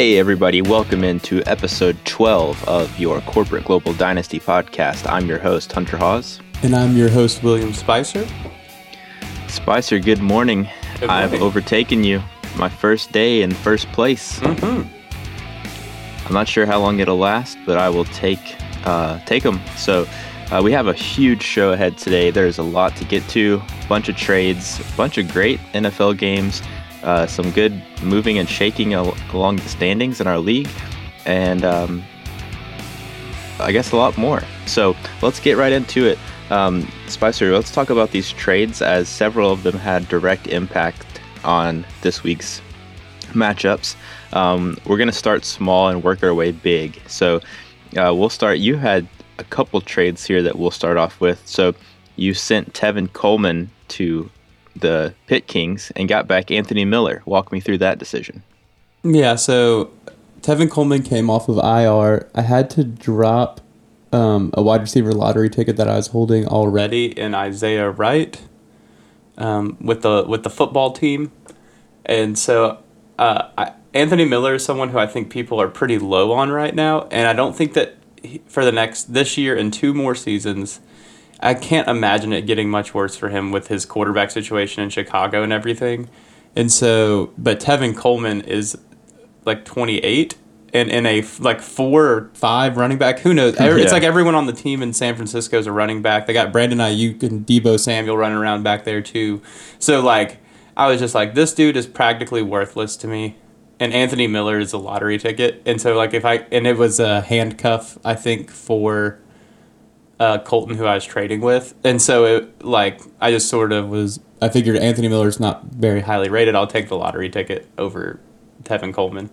Hey, everybody, welcome into episode 12 of your Corporate Global Dynasty podcast. I'm your host, Hunter Hawes. And I'm your host, William Spicer. Spicer, good morning. Good morning. I've overtaken you. My first day in first place. Mm-hmm. I'm not sure how long it'll last, but I will take uh, take them. So uh, we have a huge show ahead today. There's a lot to get to. A bunch of trades, a bunch of great NFL games, uh, some good moving and shaking al- along the standings in our league, and um, I guess a lot more. So let's get right into it. Um, Spicer, let's talk about these trades as several of them had direct impact on this week's matchups. Um, we're going to start small and work our way big. So uh, we'll start. You had a couple trades here that we'll start off with. So you sent Tevin Coleman to the Pit Kings and got back Anthony Miller. Walk me through that decision. Yeah, so Tevin Coleman came off of IR. I had to drop um, a wide receiver lottery ticket that I was holding already in Isaiah Wright um, with the with the football team, and so uh, I, Anthony Miller is someone who I think people are pretty low on right now, and I don't think that he, for the next this year and two more seasons. I can't imagine it getting much worse for him with his quarterback situation in Chicago and everything. And so, but Tevin Coleman is like 28 and in a like four or five running back. Who knows? It's Yeah. like everyone on the team in San Francisco is a running back. They got Brandon Aiyuk and Deebo Samuel running around back there too. So like, I was just like, this dude is practically worthless to me. And Anthony Miller is a lottery ticket. And so like, if I and it was a handcuff, I think for uh, Colton, who I was trading with, and so it like I just sort of was. I figured Anthony Miller's not very highly rated. I'll take the lottery ticket over Tevin Coleman.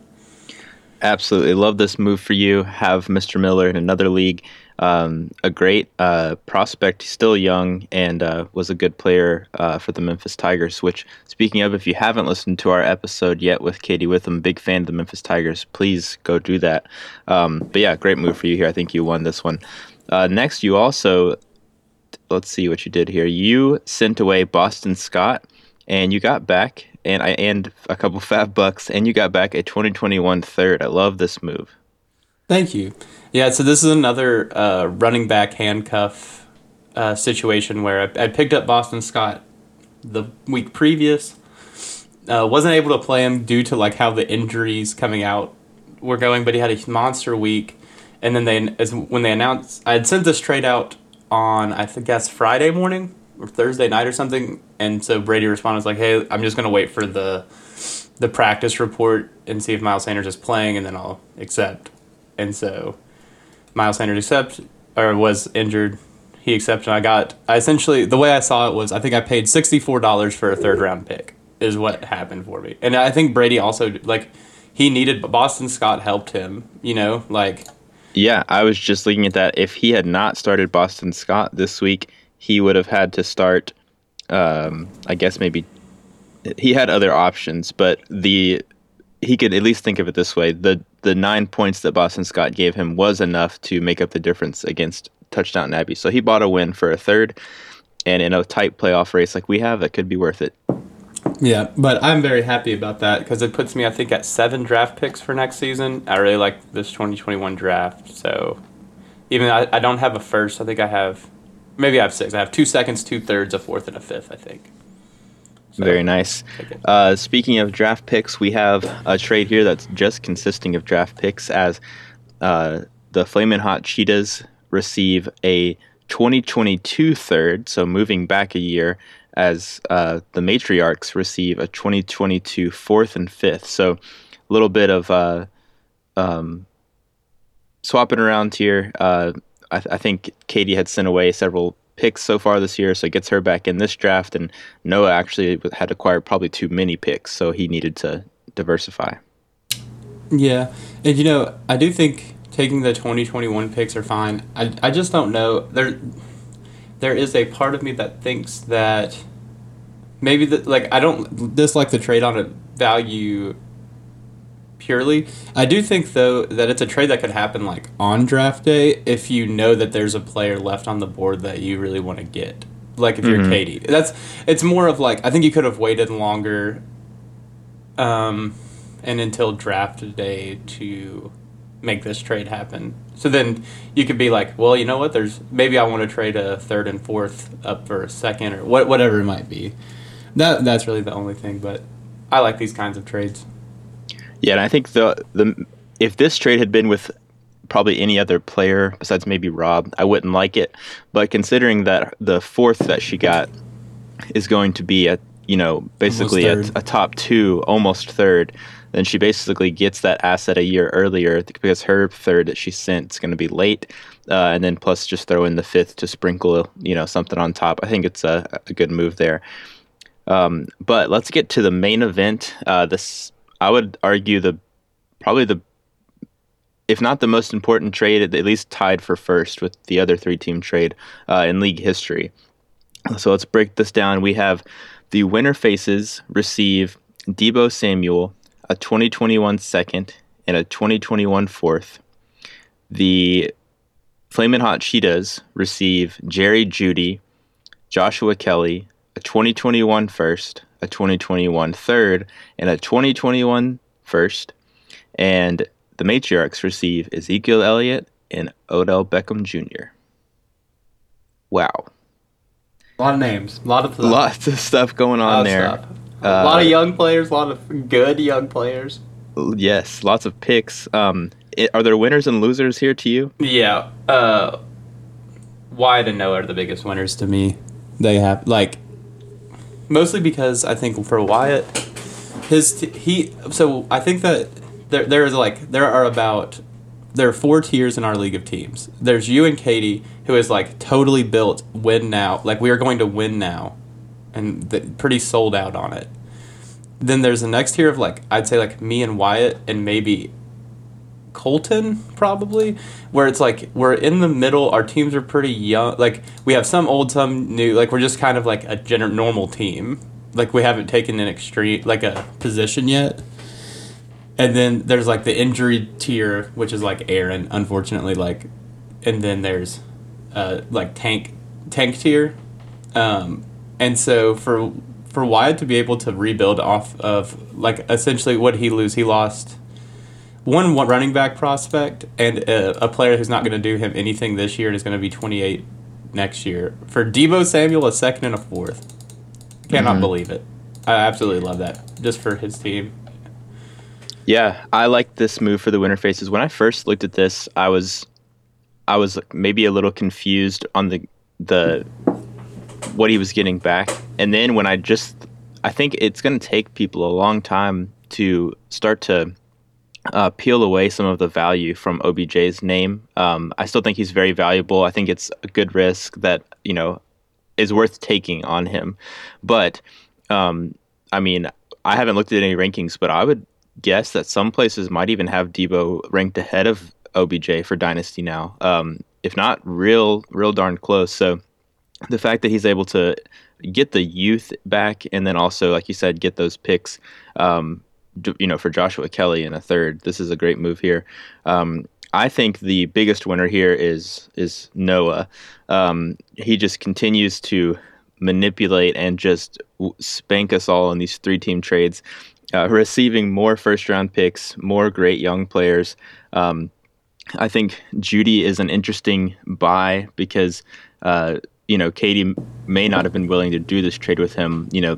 Absolutely love this move for you. Have Mr. Miller in another league. Um, a great uh, prospect, He's still young, and uh, was a good player uh, for the Memphis Tigers. Which, speaking of, if you haven't listened to our episode yet with Katie Witham, big fan of the Memphis Tigers, please go do that. Um, but yeah, great move for you here. I think you won this one. Uh, next, you also let's see what you did here. You sent away Boston Scott, and you got back and I and a couple fat bucks, and you got back a 2021 third. I love this move. Thank you. Yeah, so this is another uh, running back handcuff uh, situation where I, I picked up Boston Scott the week previous. Uh, wasn't able to play him due to like how the injuries coming out were going, but he had a monster week. And then they, as when they announced, I had sent this trade out on I think guess Friday morning or Thursday night or something, and so Brady responded like, "Hey, I'm just gonna wait for the the practice report and see if Miles Sanders is playing, and then I'll accept." And so Miles Sanders accept or was injured. He accepted. I got. I essentially the way I saw it was I think I paid sixty four dollars for a third round pick is what happened for me, and I think Brady also like he needed Boston Scott helped him. You know, like Yeah, I was just looking at that. If he had not started Boston Scott this week, he would have had to start. Um, I guess maybe he had other options, but the he could at least think of it this way: the the nine points that Boston Scott gave him was enough to make up the difference against Touchdown Abbey. So he bought a win for a third, and in a tight playoff race like we have, that could be worth it. Yeah, but I'm very happy about that because it puts me, I think, at seven draft picks for next season. I really like this 2021 draft. So even I, I don't have a first. I think I have, maybe I have six. I have two seconds, two thirds, a fourth, and a fifth. I think. So, Very nice. Uh, speaking of draft picks, we have a trade here that's just consisting of draft picks as uh, the Flamin' Hot Cheetahs receive a 2022 third, so moving back a year, as uh, the Matriarchs receive a 2022 fourth and fifth. So a little bit of uh, um, swapping around here. Uh, I, I think Katie had sent away several picks so far this year, so it gets her back in this draft. And Noah actually had acquired probably too many picks, so he needed to diversify. Yeah, and you know, I do think taking the 2021 picks are fine. I, I just don't know. There there is a part of me that thinks that maybe that like I don't dislike the trade on a value purely. I do think though that it's a trade that could happen like on draft day if you know that there's a player left on the board that you really want to get. Like if you're Mhm. Katie, that's it's more of like I think you could have waited longer. Um, and until draft day to make this trade happen. So then you could be like, well, you know what? There's maybe I want to trade a third and fourth up for a second or what, whatever it might be. That that's really the only thing. But I like these kinds of trades. Yeah, and I think the the if this trade had been with probably any other player besides maybe Rob, I wouldn't like it. But considering that the fourth that she got is going to be a you know basically a, a, top two, almost third, then she basically gets that asset a year earlier because her third that she sent is going to be late, uh, and then plus just throw in the fifth to sprinkle you know something on top. I think it's a, a good move there. Um, but let's get to the main event. Uh, this I would argue the probably the if not the most important trade, at least tied for first with the other three team trade uh, in league history. So let's break this down. We have the winner faces receive Deebo Samuel, a 2021 second, and a 2021 fourth. The Flamin' Hot Cheetahs receive Jerry Jeudy, Joshua Kelley, a 2021 first, a 2021 third, and a 2021 first. And the Matriarchs receive Ezekiel Elliott and Odell Beckham Jr. Wow. A lot of names. A lot of stuff. Lots of stuff going on there. Uh, a lot of young players, a lot of good young players. Yes, lots of picks. Um, it, are there winners and losers here to you? Yeah. Uh, Wyatt and Noah are the biggest winners to me. They have like mostly because I think for Wyatt, his t- he. So I think that there there is like there are about there are four tiers in our league of teams. There's you and Katie, who is like totally built win now. Like we are going to win now, and the, pretty sold out on it. Then there's the next tier of like I'd say like me and Wyatt and maybe Colton probably, where it's like we're in the middle. Our teams are pretty young. Like we have some old, some new. Like we're just kind of like a gener- normal team. Like we haven't taken an extreme like a position yet. And then there's like the injury tier, which is like Aaron, unfortunately, like, and then there's uh, like tank tank tier, um, and so for for Wyatt to be able to rebuild off of like essentially what he lose, he lost one, one running back prospect and a, a player who's not going to do him anything this year and is going to be 28 next year. For Deebo Samuel, a second and a fourth. Cannot mm-hmm. believe it. I absolutely love that just for his team. Yeah, I like this move for the winner faces. When I first looked at this, I was I was maybe a little confused on the the what he was getting back. And then when I just I think it's going to take people a long time to start to uh, peel away some of the value from OBJ's name. Um, I still think he's very valuable. I think it's a good risk that you know is worth taking on him. But um, I mean, I haven't looked at any rankings, but I would guess that some places might even have Deebo ranked ahead of OBJ for Dynasty now, um, if not real, real darn close. So the fact that he's able to get the youth back and then also, like you said, get those picks, um, you know, for Joshua Kelley in a third, this is a great move here. Um, I think the biggest winner here is is Noah. Um, he just continues to manipulate and just spank us all in these three team trades uh, receiving more first round picks, more great young players. Um, I think Jeudy is an interesting buy because, uh, you know, Katie may not have been willing to do this trade with him, you know,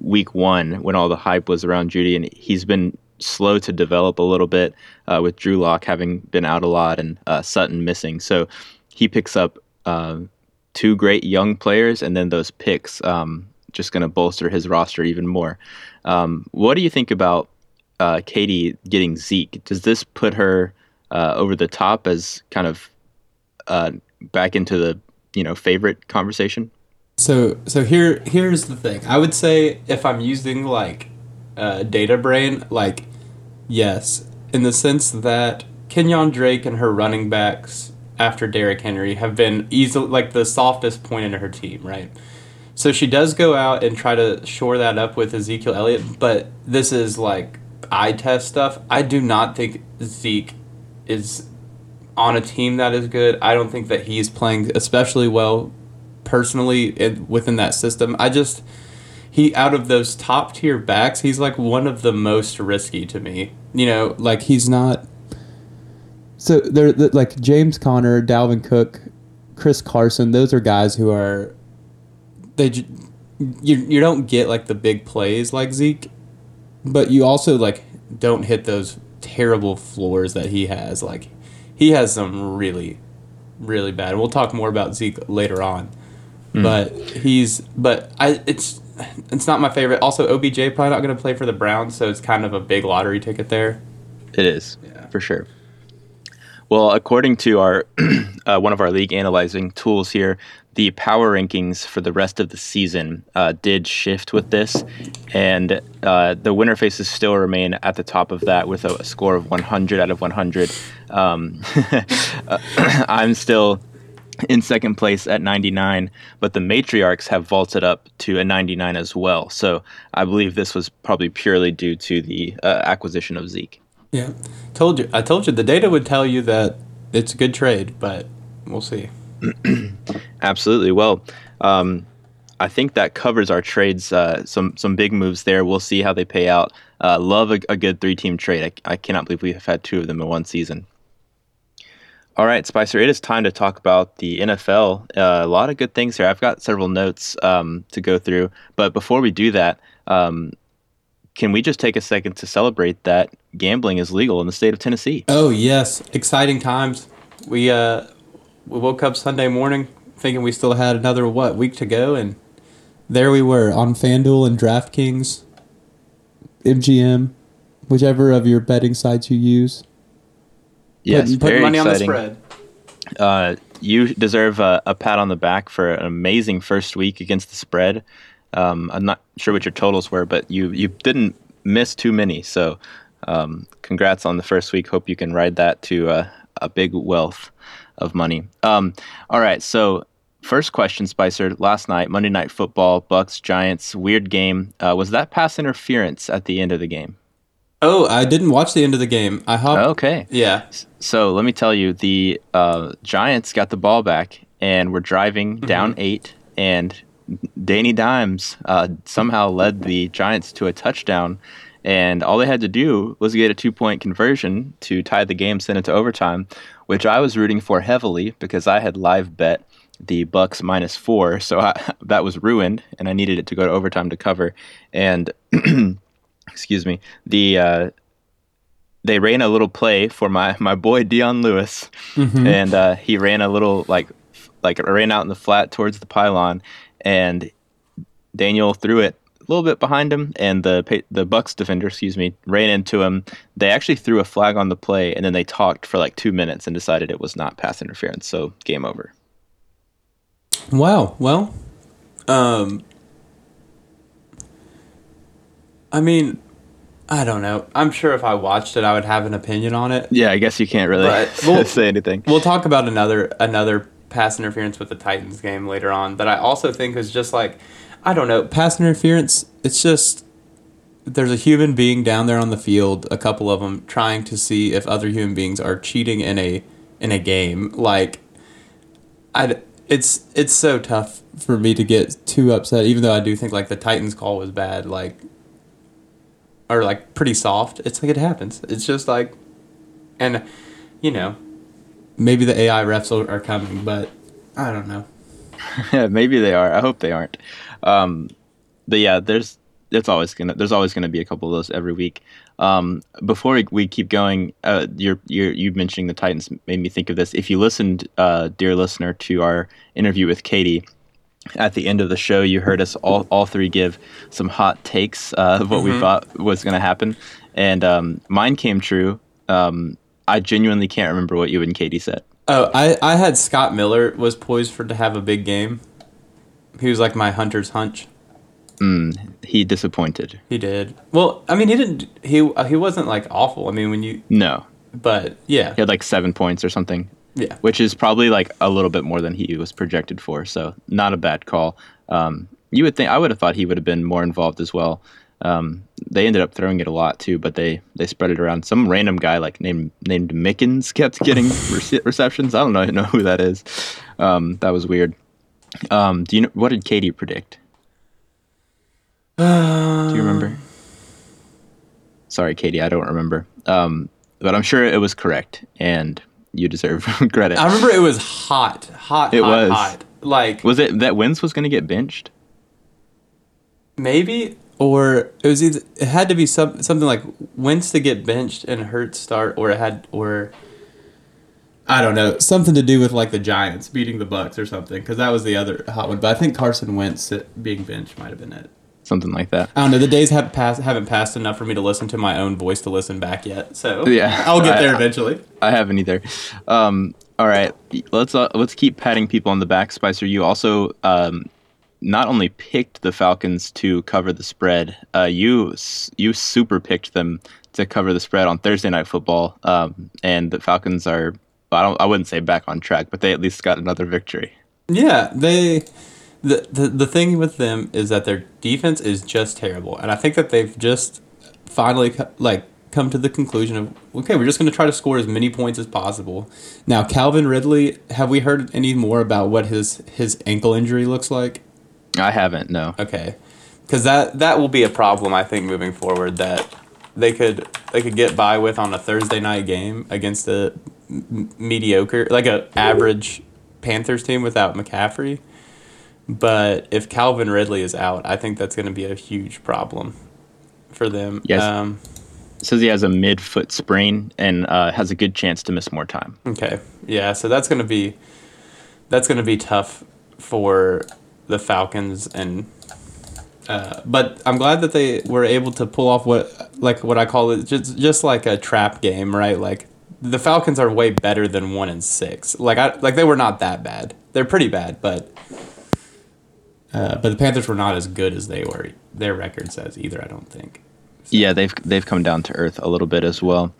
week one when all the hype was around Jeudy. and he's been slow to develop a little bit uh, with Drew Lock having been out a lot and uh, Sutton missing. So he picks up uh, two great young players, and then those picks um, just going to bolster his roster even more. Um, what do you think about uh, Katie getting Zeke? Does this put her uh, over the top as kind of uh, back into the you know favorite conversation? So so here here's the thing. I would say if I'm using like uh, data brain, like yes, in the sense that Kenyon Drake and her running backs after Derrick Henry have been easily like the softest point in her team, right? So she does go out and try to shore that up with Ezekiel Elliott, but this is like eye test stuff. I do not think Zeke is on a team that is good. I don't think that he's playing especially well personally in, within that system. I just he out of those top tier backs, he's like one of the most risky to me. You know, like he's not. So they're like James Conner, Dalvin Cook, Chris Carson. Those are guys who are they. You you don't get like the big plays like Zeke, but you also like don't hit those terrible floors that he has. Like he has some really, really bad. We'll talk more about Zeke later on. But he's but I it's it's not my favorite. Also, OBJ probably not going to play for the Browns, so it's kind of a big lottery ticket there. It is Yeah. for sure. Well, according to our uh, one of our league analyzing tools here, the power rankings for the rest of the season uh, did shift with this, and uh, the winner faces still remain at the top of that with a, a score of 100 out of 100. Um, uh, I'm still in second place at 99, but the matriarchs have vaulted up to a 99 as well. So I believe this was probably purely due to the uh, acquisition of Zeke. Yeah, told you. I told you the data would tell you that it's a good trade, but we'll see. Absolutely. Well, um, I think that covers our trades. Uh, some some big moves there. We'll see how they pay out. Uh, love a, a good three team trade. I, I cannot believe we have had two of them in one season. All right, Spicer. It is time to talk about the NFL. Uh, a lot of good things here. I've got several notes um, to go through, but before we do that, um, can we just take a second to celebrate that gambling is legal in the state of Tennessee? Oh yes, exciting times. We uh we woke up Sunday morning thinking we still had another what week to go, and there we were on FanDuel and DraftKings, MGM, whichever of your betting sites you use. Yes, putting very money exciting. on the spread. Uh, you deserve a, a pat on the back for an amazing first week against the spread. Um, I'm not sure what your totals were, but you you didn't miss too many. So, um, congrats on the first week. Hope you can ride that to uh, a big wealth of money. Um, all right, so first question, Spicer. Last night, Monday Night Football, Bucks Giants, weird game. Uh, was that pass interference at the end of the game? Oh, I didn't watch the end of the game. I hopped. Okay. Yeah. So let me tell you, the uh, Giants got the ball back and were driving down eight, and Danny Dimes uh, somehow led the Giants to a touchdown. And all they had to do was get a two point conversion to tie the game, send it to overtime, which I was rooting for heavily because I had live bet the Bucks minus four, so I, that was ruined, and I needed it to go to overtime to cover. And excuse me, the uh, they ran a little play for my my boy Dion Lewis, and uh, he ran a little like like ran out in the flat towards the pylon, and Daniel threw it little bit behind him, and the the Bucks defender, excuse me, ran into him. They actually threw a flag on the play, and then they talked for like two minutes and decided it was not pass interference. So game over. Wow. Well, um, I mean, I don't know. I'm sure if I watched it, I would have an opinion on it. Yeah, I guess you can't really we'll- say anything. We'll talk about another another pass interference with the Titans game later on that I also think is just like I don't know pass interference. It's just there's a human being down there on the field, a couple of them trying to see if other human beings are cheating in a in a game. Like I it's it's so tough for me to get too upset even though I do think like the Titans call was bad like or like pretty soft. It's like it happens. It's just like and you know maybe the AI refs are, are coming, but I don't know. Maybe they are. I hope they aren't. Um, but yeah, there's there's always gonna there's always gonna be a couple of those every week. Um, before we, we keep going, uh, you're, you're you mentioning the Titans made me think of this. If you listened, uh, dear listener, to our interview with Katie. At the end of the show, you heard us all, all three give some hot takes uh, of what we thought was going to happen, and um, mine came true. Um, I genuinely can't remember what you and Katie said. Oh, I, I had Scott Miller was poised for to have a big game. He was like my hunter's hunch. He disappointed. He did. Well, I mean, he didn't. He uh, he wasn't like awful. I mean, when you No, but yeah, he had like seven points or something. yeah. which is probably like a little bit more than he was projected for. So not a bad call. Um, you would think I would have thought he would have been more involved as well. Um, they ended up throwing it a lot too, but they they spread it around. Some random guy like named named Mickens kept getting rece- receptions. I don't know know who that is. Um, that was weird. Um, do you know what did Katie predict? Do you remember? Sorry, Katie, I don't remember. Um, but I'm sure it was correct, and you deserve credit. I remember it was hot, hot, It hot, was. hot. Like Was it that Wentz was going to get benched? maybe, or it was either it had to be some something like Wentz to get benched and Hurt start, or it had or. I don't know something to do with like the Giants beating the Bucks or something because that was the other hot one. But I think Carson Wentz being benched might have been it. Something like that. I don't know. The days haven't passed haven't passed enough for me to listen to my own voice to listen back yet. So Yeah. I'll get there I- eventually. I haven't either. Um, all right, let's uh, let's keep patting people on the back. Spicer, you also um, not only picked the Falcons to cover the spread, uh, you you super picked them to cover the spread on Thursday Night Football, um, and the Falcons are. I don't. I wouldn't say back on track, but they at least got another victory. Yeah, they. The, the the thing with them is that their defense is just terrible, and I think that they've just finally like come to the conclusion of okay, we're just going to try to score as many points as possible. Now, Calvin Ridley, have we heard any more about what his his ankle injury looks like? I haven't. No. Okay, because that that will be a problem I think moving forward that they could they could get by with on a Thursday night game against a m- mediocre like a average Panthers team without McCaffrey. But if Calvin Ridley is out, I think that's going to be a huge problem for them. Yes. Um, says he has a mid foot sprain and uh, has a good chance to miss more time. Okay. Yeah, so that's going to be that's going to be tough for the Falcons and uh, but I'm glad that they were able to pull off what like what I call it just just like a trap game, right? Like the Falcons are way better than 1 and 6. Like I like they were not that bad. They're pretty bad, but uh, but the Panthers were not as good as they were. Their record says either, I don't think. Yeah, they've they've come down to earth a little bit as well.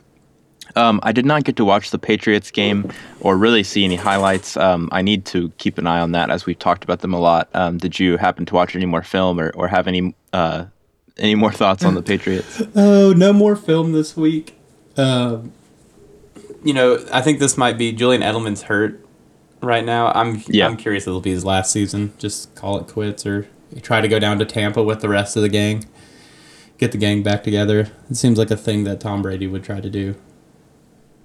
Um, I did not get to watch the Patriots game or really see any highlights. Um, I need to keep an eye on that as we've talked about them a lot. Um, did you happen to watch any more film or, or have any uh, any more thoughts on the Patriots? Oh, no more film this week. Um, you know, I think this might be Julian Edelman's hurt right now. I'm Yeah. I'm curious if it'll be his last season. Just call it quits or try to go down to Tampa with the rest of the gang. Get the gang back together. It seems like a thing that Tom Brady would try to do.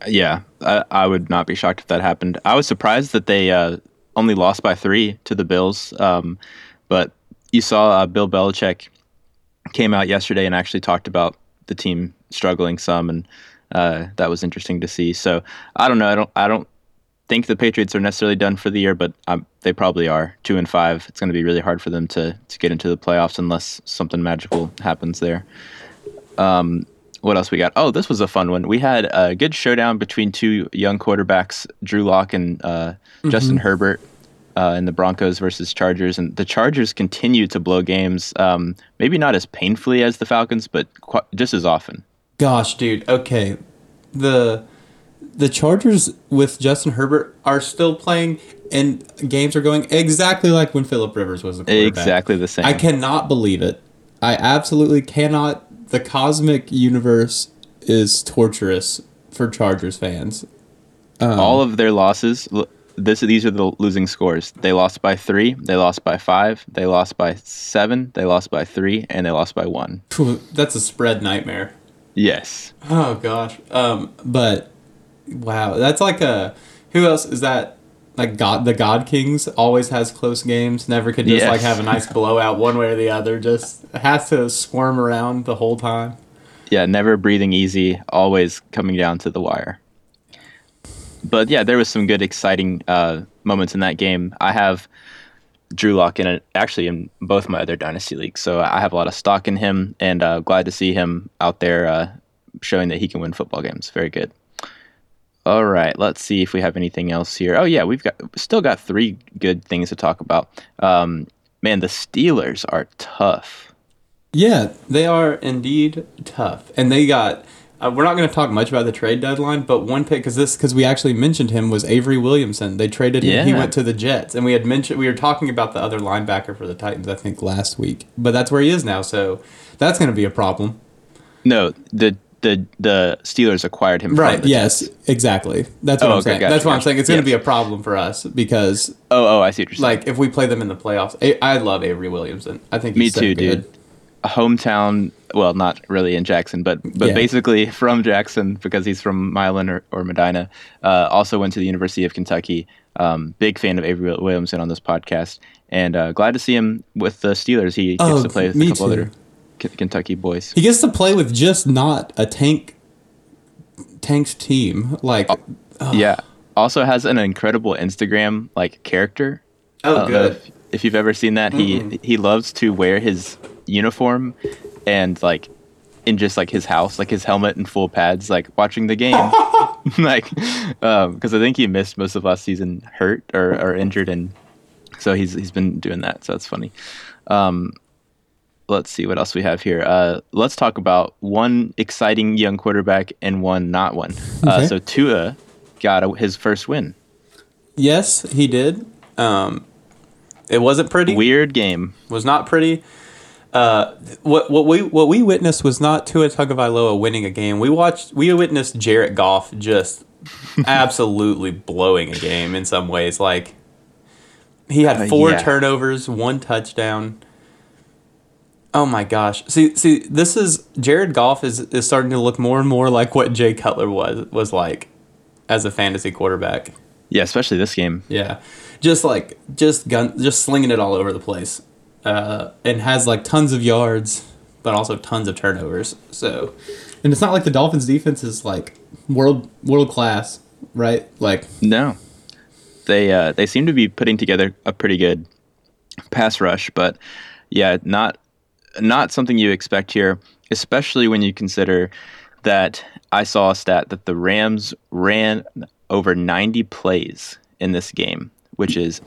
yeah, I, I would not be shocked if that happened. I was surprised that they uh, only lost by three to the Bills, um, but you saw uh, Bill Belichick came out yesterday and actually talked about the team struggling some, and uh, that was interesting to see. So I don't know. I don't. I don't think the Patriots are necessarily done for the year, but um, they probably are. Two and five. It's going to be really hard for them to to get into the playoffs unless something magical happens there. Um, what else we got? Oh, this was a fun one. We had a good showdown between two young quarterbacks, Drew Lock and uh, Justin Herbert, uh, in the Broncos versus Chargers. And the Chargers continue to blow games, um, maybe not as painfully as the Falcons, but qu- just as often. Gosh, dude. Okay, the the Chargers with Justin Herbert are still playing, and games are going exactly like when Philip Rivers was the quarterback. Exactly the same. I cannot believe it. I absolutely cannot. The cosmic universe is torturous for Chargers fans. Um, All of their losses. This these are the losing scores. They lost by three. They lost by five. They lost by seven. They lost by three, and they lost by one. That's a spread nightmare. Yes. Oh gosh. Um, but wow, that's like a who else is that? Like God, the God Kings always has close games. Never could just Yes. like have a nice blowout one way or the other. Just has to squirm around the whole time. Yeah, never breathing easy, always coming down to the wire. But yeah, there was some good, exciting uh, moments in that game. I have Drew Lock in actually in both my other dynasty leagues, so I have a lot of stock in him, and uh, glad to see him out there uh, showing that he can win football games. Very good. All right, let's see if we have anything else here. Oh yeah, we've got still got three good things to talk about. Um, man, the Steelers are tough. Yeah, they are indeed tough, and they got. Uh, we're not going to talk much about the trade deadline, but one pick because this because we actually mentioned him was Avery Williamson. They traded him. Yeah. He went to the Jets, and we had mentioned we were talking about the other linebacker for the Titans. I think last week, but that's where he is now. So that's going to be a problem. No, the the the Steelers acquired him. Right. From the Yes. Exactly. That's what Oh, I'm okay, saying. gotcha, That's what I'm saying. It's going to be a problem for us because, Oh, oh, I see what you're saying. like, if we play them in the playoffs, I, I love Avery Williamson. I think Me so too, dude. Hometown. Well, not really in Jackson, but but Yeah. basically from Jackson because he's from Milan or, or Medina. Uh, also went to the University of Kentucky. Um, big fan of Avery Williamson on this podcast, and uh, glad to see him with the Steelers. He gets Oh, to play with me a couple too. other K- Kentucky boys. He gets to play with just not a tank tank's team. Like Yeah. Also has an incredible Instagram like character. Oh, I don't If, if you've ever seen that, he he loves to wear his uniform and like in just like his house, like his helmet and full pads, like watching the game. like, because I think he missed most of last season, hurt or, or injured, and so he's he's been doing that. So that's funny. Um, let's see what else we have here. Uh, let's talk about one exciting young quarterback and one not one. Uh, Okay. so Tua got a, his first win. Yes, he did. Um, it wasn't pretty. Weird game. was not pretty. Uh, what what we what we witnessed was not Tua Tagovailoa winning a game. We watched we witnessed Jared Goff just absolutely blowing a game in some ways. Like he had Uh, four yeah. turnovers, one touchdown. Oh my gosh! See, see, this is Jared Goff is is starting to look more and more like what Jay Cutler was was like as a fantasy quarterback. Yeah, especially this game. Yeah, just like just gun, just slinging it all over the place, uh, and has like tons of yards, but also tons of turnovers. So and it's not like the Dolphins defense is like world world class, right? Like No, they uh, they seem to be putting together a pretty good pass rush, but yeah, not not something you expect here, especially when you consider that I saw a stat that the Rams ran over 90 plays in this game, which is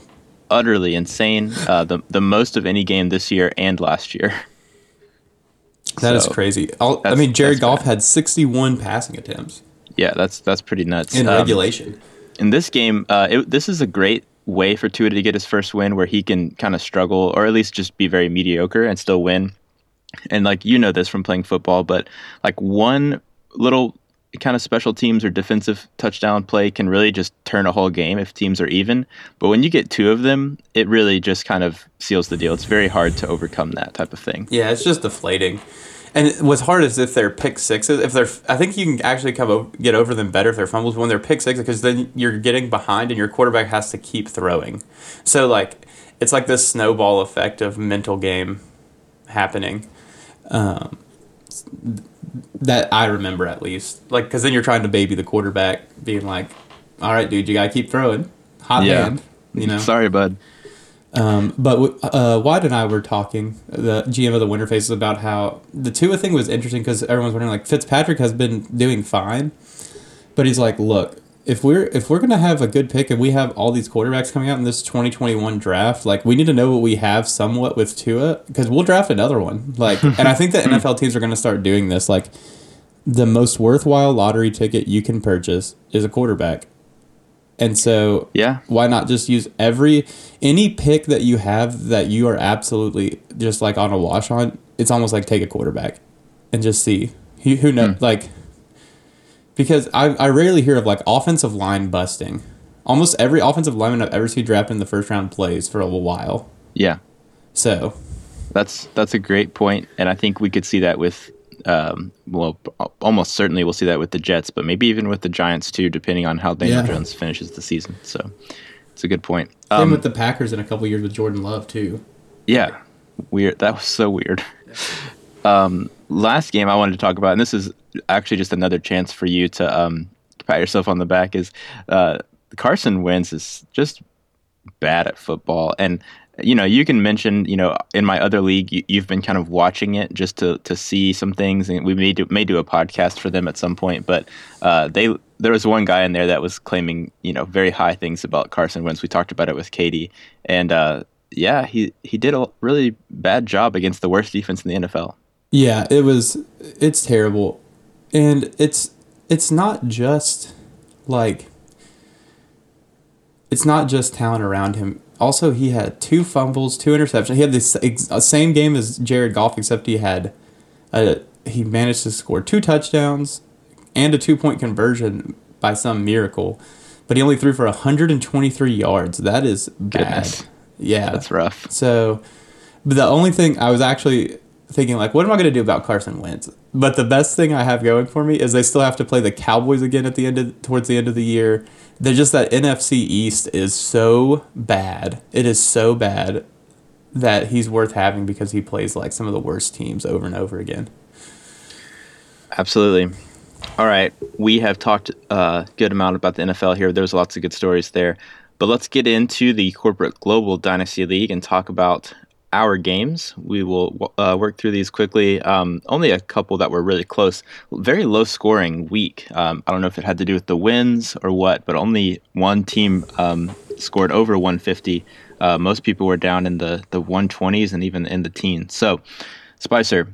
utterly insane. Uh, the the most of any game this year and last year. that is So, crazy. I'll, I mean, Jared that's Goff bad. had sixty-one passing attempts Yeah, that's that's pretty nuts. in Um, regulation. in this game, uh, it, this is a great way for Tua to get his first win, where he can kind of struggle or at least just be very mediocre and still win. And like you know this from playing football, but like one little kind of special teams or defensive touchdown play can really just turn a whole game if teams are even. But when you get two of them, it really just kind of seals the deal. It's very hard to overcome that type of thing. Yeah, it's just deflating. And what's hard is if they're pick sixes. If they're, I think you can actually come over, get over them better if they're fumbles when they're pick sixes because then you're getting behind and your quarterback has to keep throwing. So like, it's like this snowball effect of mental game happening. Um, that I remember at least. Like, because then you're trying to baby the quarterback, being like, "All right, dude, you gotta keep throwing, hot Yeah. hand." You know. Sorry, bud. Um, but w- uh, Wyatt and I were talking, the GM of the Winter Faces, about how the Tua thing was interesting because everyone's wondering like Fitzpatrick has been doing fine, but he's like, look, if we're if we're gonna have a good pick and we have all these quarterbacks coming out in this twenty twenty one draft, like we need to know what we have somewhat with Tua because we'll draft another one. Like, and I think that NFL teams are gonna start doing this. Like, the most worthwhile lottery ticket you can purchase is a quarterback. And so Yeah. why not just use every any pick that you have that you are absolutely just like on a wash on it's almost like take a quarterback and just see who, who knows hmm. like because I, I rarely hear of like offensive line busting almost every offensive lineman i've ever seen drafted in the first round plays for a little while Yeah. so That's that's a great point, and I think we could see that with, um, well, almost certainly we'll see that with the Jets, but maybe even with the Giants too, depending on how Daniel Yeah. Jones finishes the season. So, it's a good point. same Um, with the packers in a couple years with jordan love too yeah, weird. That was so weird. Um, last game I wanted to talk about, and this is actually just another chance for you to um, pat yourself on the back, is uh, Carson Wentz is just bad at football, and you know you can mention you know in my other league you, you've been kind of watching it just to to see some things, and we may do may do a podcast for them at some point, but uh, they. There was one guy in there that was claiming, you know, very high things about Carson Wentz. We talked about it with Katie, and uh, yeah, he he did a really bad job against the worst defense in the NFL. Yeah, it was it's terrible. And it's it's not just like it's not just talent around him. Also, he had two fumbles, two interceptions. He had the ex- uh, same game as Jared Goff, except he had a, he managed to score two touchdowns and a two point conversion by some miracle. But he only threw for 123 yards. That is bad. Goodness. Yeah, That's rough. so, but the only thing I was actually thinking like, what am I going to do about Carson Wentz? But the best thing I have going for me is they still have to play the Cowboys again at the end of towards the end of the year. They're just that NFC East is so bad. It is so bad that he's worth having because he plays like some of the worst teams over and over again. Absolutely. All right, we have talked a good amount about the NFL here. There's lots of good stories there, but let's get into the corporate global dynasty league and talk about our games. We will uh, work through these quickly. Um, only a couple that were really close. Very low scoring week. Um, I don't know if it had to do with the wins or what, but only one team um, scored over 150. Uh, most people were down in the the 120s and even in the teens. So, Spicer,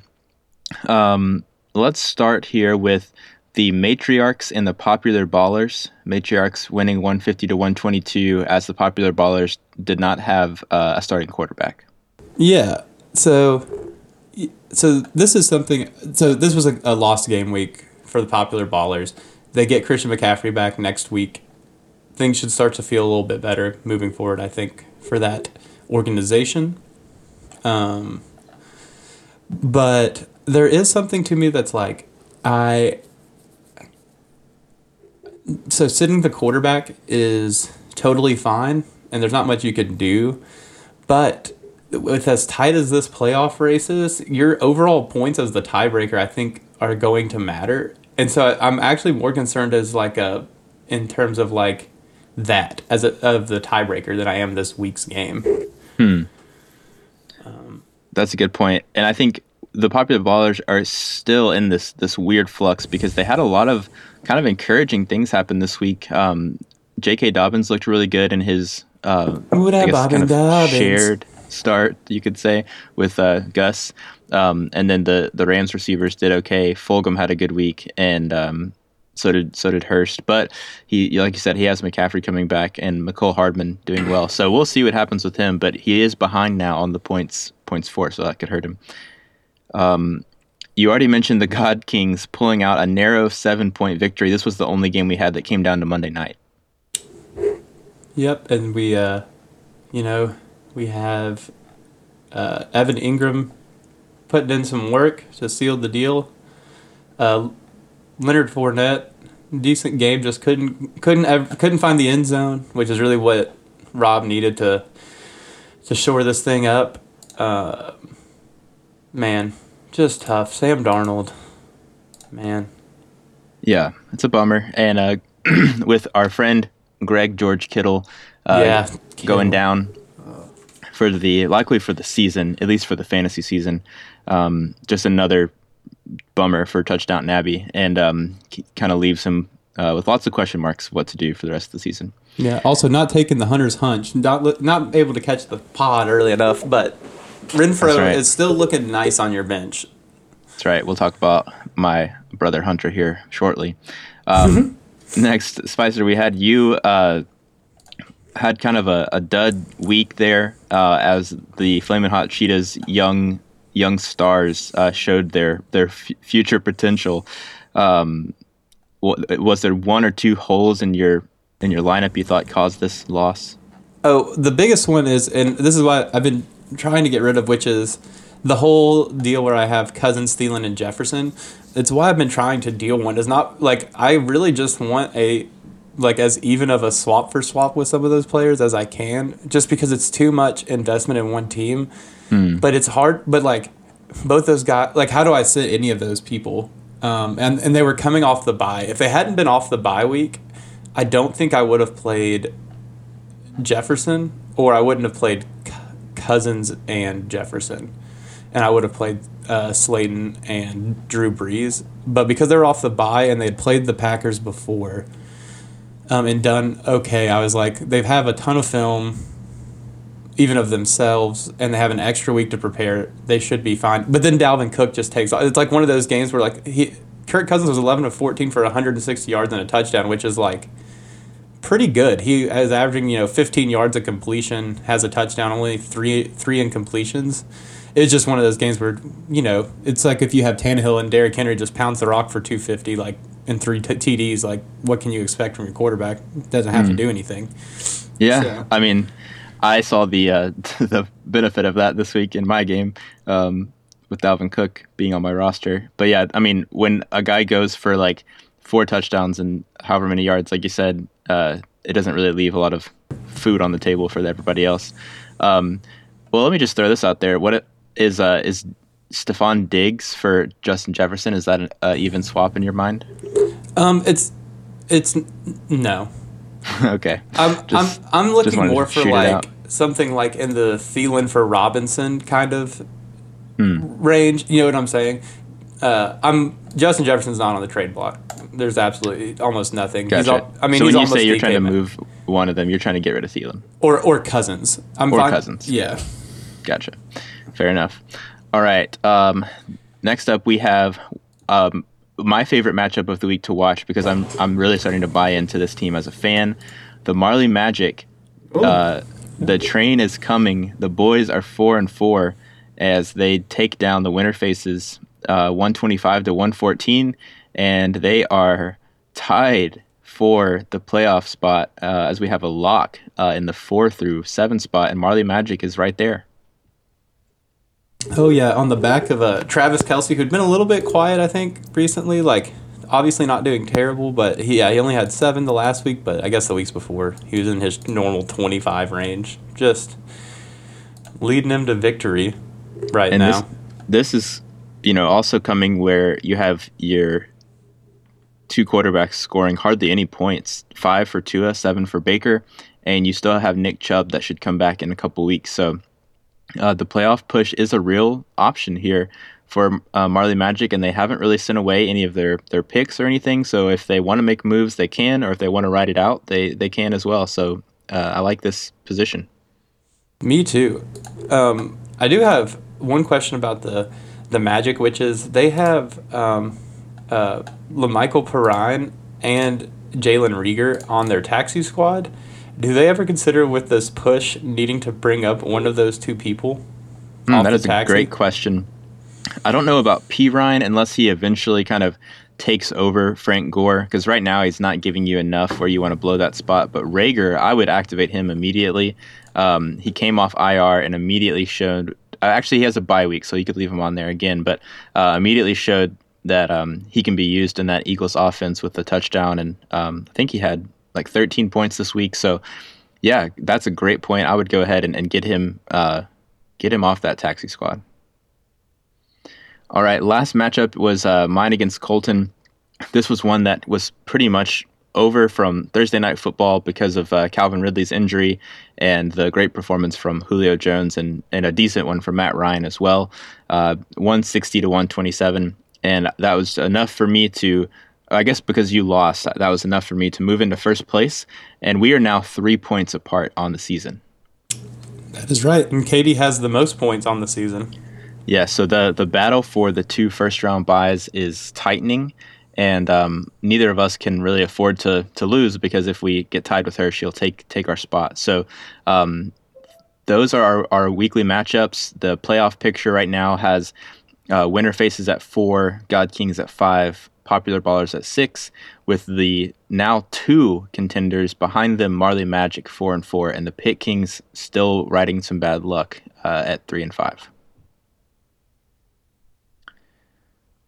um, let's start here with the matriarchs and the popular ballers. Matriarchs winning 150 to 122, as the popular ballers did not have uh, a starting quarterback. Yeah. So, so this is something. So this was a, a lost game week for the popular ballers. They get Christian McCaffrey back next week. Things should start to feel a little bit better moving forward. I think for that organization. Um, but there is something to me that's like I. So sitting the quarterback is totally fine, and there's not much you can do, but with as tight as this playoff race is, your overall points as the tiebreaker, I think, are going to matter. And so I'm actually more concerned as like a, in terms of like that as a, of the tiebreaker than I am this week's game. Hmm. Um, That's a good point, and I think the popular ballers are still in this this weird flux because they had a lot of kind of encouraging things happen this week. Um, J.K. Dobbins looked really good in his uh, I guess kind of shared start, you could say, with uh, Gus. Um, and then the the Rams receivers did okay. Fulgham had a good week, and um, so did so did Hurst. But he, like you said, he has McCaffrey coming back and Mecole Hardman doing well. So we'll see what happens with him. But he is behind now on the points points four, so that could hurt him. Um, you already mentioned the God Kings pulling out a narrow seven point victory. This was the only game we had that came down to Monday night. Yep, and we, uh, you know, we have uh, Evan Engram putting in some work to seal the deal. Uh, Leonard Fournette, decent game, just couldn't couldn't ever, couldn't find the end zone, which is really what Rob needed to to shore this thing up. Uh, man, just tough. Sam Darnold, man. Yeah, it's a bummer. And uh, with our friend Greg George Kittle, uh, yeah, going down for the likely for the season, at least for the fantasy season. Um, just another bummer for touchdown Abbey, and um, kind of leaves him uh, with lots of question marks what to do for the rest of the season. Yeah. Also, not taking the hunter's hunch, not not able to catch the pod early enough, but Renfrow right. is still looking nice on your bench. That's right. We'll talk about my brother Hunter here shortly. Um, next, Spicer, we had you. Uh, had kind of a, a dud week there uh, as the Flaming Hot Cheetahs young young stars uh, showed their their f- future potential. Um, was there one or two holes in your in your lineup you thought caused this loss? Oh, the biggest one is, and this is why I've been trying to get rid of, which is the whole deal where I have Cousins, Thielen, and Jefferson. It's why I've been trying to deal one. Is not like I really just want a like as even of a swap for swap with some of those players as I can, just because it's too much investment in one team. Hmm. But it's hard. But like both those guys, like how do I sit any of those people? Um, and and they were coming off the bye. If they hadn't been off the bye week, I don't think I would have played Jefferson, or I wouldn't have played Cousins and Jefferson, and I would have played uh, Slayton and Drew Brees. But because they were off the bye and they'd played the Packers before, um, and done okay. I was like, they have a ton of film, even of themselves, and they have an extra week to prepare. They should be fine. But then Dalvin Cook just takes. It's like one of those games where like he, Kirk Cousins was 11 of 14 for 160 yards and a touchdown, which is like pretty good. He is averaging you know 15 yards of completion, has a touchdown, only three three incompletions. It's just one of those games where you know it's like if you have Tannehill and Derrick Henry just pounds the rock for 250, like and three t- TDs, like what can you expect from your quarterback? Doesn't have mm. to hmm. do anything. Yeah, so. I mean, I saw the uh, the benefit of that this week in my game. Um, with Dalvin Cook being on my roster. But yeah, I mean, when a guy goes for like four touchdowns and however many yards, like you said, uh, it doesn't really leave a lot of food on the table for everybody else. Um, well, let me just throw this out there. What is uh, is Stefon Diggs for Justin Jefferson? Is that an uh, even swap in your mind? Um, it's it's no. okay. I'm Just- I'm I'm looking more for like something like in the Thielen for Robinson kind of Hmm. range. You know what I'm saying? Uh, I'm Justin Jefferson's not on the trade block. There's absolutely almost nothing. Gotcha. al- I mean, so when you say you're trying to move one of them, you're trying to get rid of Thielen. or or Cousins. I'm Or fine. Cousins. Yeah. Gotcha. Fair enough. All right. Um, next up, we have um, my favorite matchup of the week to watch because I'm I'm really starting to buy into this team as a fan. The Marley Magic. Uh, the train is coming. The boys are four and four as they take down the Winter Faces, uh, 125 to 114, and they are tied for the playoff spot uh, as we have a lock uh, in the four through seven spot, and Marley Magic is right there. Oh yeah, on the back of uh, Travis Kelce, who'd been a little bit quiet, I think, recently. Like, obviously not doing terrible, but he yeah he only had seven the last week, but I guess the weeks before he was in his normal twenty five range, just leading him to victory right and now. this this is you know also coming where you have your two quarterbacks scoring hardly any points five for Tua seven for Baker and you still have Nick Chubb that should come back in a couple weeks so uh, the playoff push is a real option here for uh, Marley Magic and they haven't really sent away any of their their picks or anything so if they want to make moves they can or if they want to ride it out they they can as well so uh, I like this position Me too. Um, I do have one question about the the Magic, which is they have um, uh, La'Mical Perine and Jalen Reagor on their taxi squad. Do they ever consider with this push needing to bring up one of those two people? Off that is a great question. I don't know about P. Ryan unless he eventually kind of takes over Frank Gore because right now he's not giving you enough where you want to blow that spot. But Reagor, I would activate him immediately. Um, he came off IR and immediately showed. Uh, actually, he has a bye week, so you could leave him on there again. But uh, immediately showed that um, he can be used in that Eagles offense with the touchdown, and um, I think he had like 13 points this week. So yeah, that's a great point. I would go ahead and, and get him uh, get him off that taxi squad. All right, last matchup was uh, mine against Colton. This was one that was pretty much over from Thursday night football because of uh, Calvin Ridley's injury and the great performance from Julio Jones and, and a decent one from Matt Ryan as well. Uh, 160 to 127. And that was enough for me to, I guess because you lost, that was enough for me to move into first place. And we are now three points apart on the season. That is right. And Katie has the most points on the season. Yeah, so the the battle for the two first round buys is tightening, and um, neither of us can really afford to to lose because if we get tied with her, she'll take take our spot. So. Um, those are our, our weekly matchups. The playoff picture right now has uh, winner faces at four, God Kings at five, popular ballers at six, with the now two contenders behind them, Marley Magic four and four, and the Pit Kings still riding some bad luck uh, at three and five.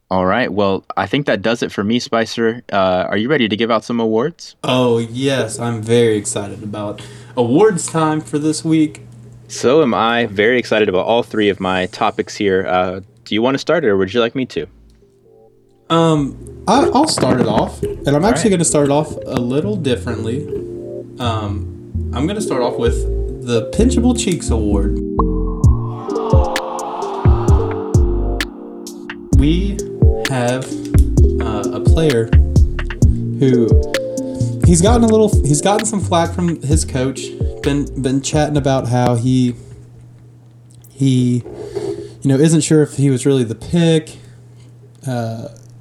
All right. Well, I think that does it for me, Spicer. Uh, are you ready to give out some awards? Oh yes, I'm very excited about awards time for this week. So am I. Very excited about all three of my topics here. Uh, do you want to start it, or would you like me to? Um, I, I'll start it off, and I'm actually right. going to start it off a little differently. Um, I'm going to start off with the Pinchable Cheeks Award. We have uh, a player who he's gotten a little he's gotten some flack from his coach. Been been chatting about how he he you know isn't sure if he was really the pick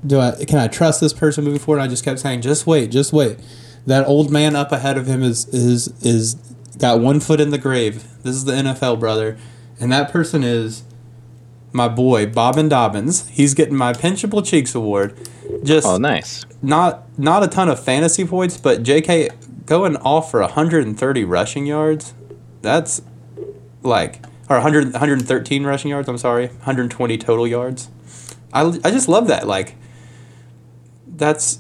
do I can I trust this person moving forward? And I just kept saying, just wait, just wait. That old man up ahead of him is is is got one foot in the grave. This is the NFL, brother, and that person is my boy Bobbin Dobbins. He's getting my Pinchable Cheeks Award. Just Oh, nice. not not a ton of fantasy points, but J.K. going off for 130 rushing yards. That's like or 100, 113 rushing yards. I'm sorry, 120 total yards. I, I just love that. Like, that's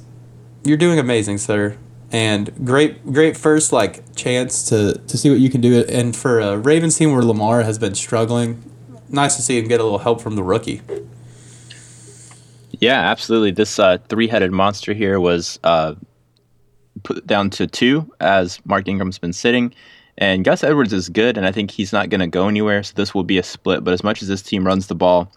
you're doing amazing, sir, and great great first like chance to to see what you can do. And for a Ravens team where Lamar has been struggling, nice to see him get a little help from the rookie. Yeah, absolutely. This uh, three-headed monster here was uh, put down to two as Mark Ingram's been sitting. And Gus Edwards is good, and I think he's not going to go anywhere. So this will be a split. But as much as this team runs the ball,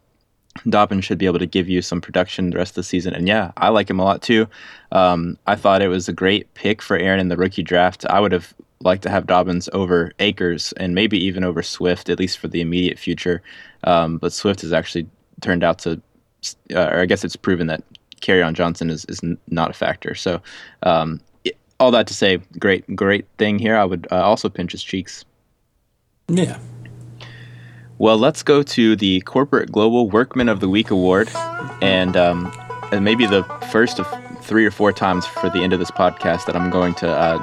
Dobbin should be able to give you some production the rest of the season. And yeah, I like him a lot too. Um, I thought it was a great pick for Aaron in the rookie draft. I would have liked to have Dobbins over Akers and maybe even over Swift, at least for the immediate future. Um, but Swift has actually turned out to uh, or I guess it's proven that Kerryon Johnson is, is not a factor. So, um, all that to say, great, great thing here. I would uh, also pinch his cheeks. Yeah. Well, let's go to the Corporate Global Workman of the Week award, and um, and maybe the first of three or four times for the end of this podcast that I'm going to uh,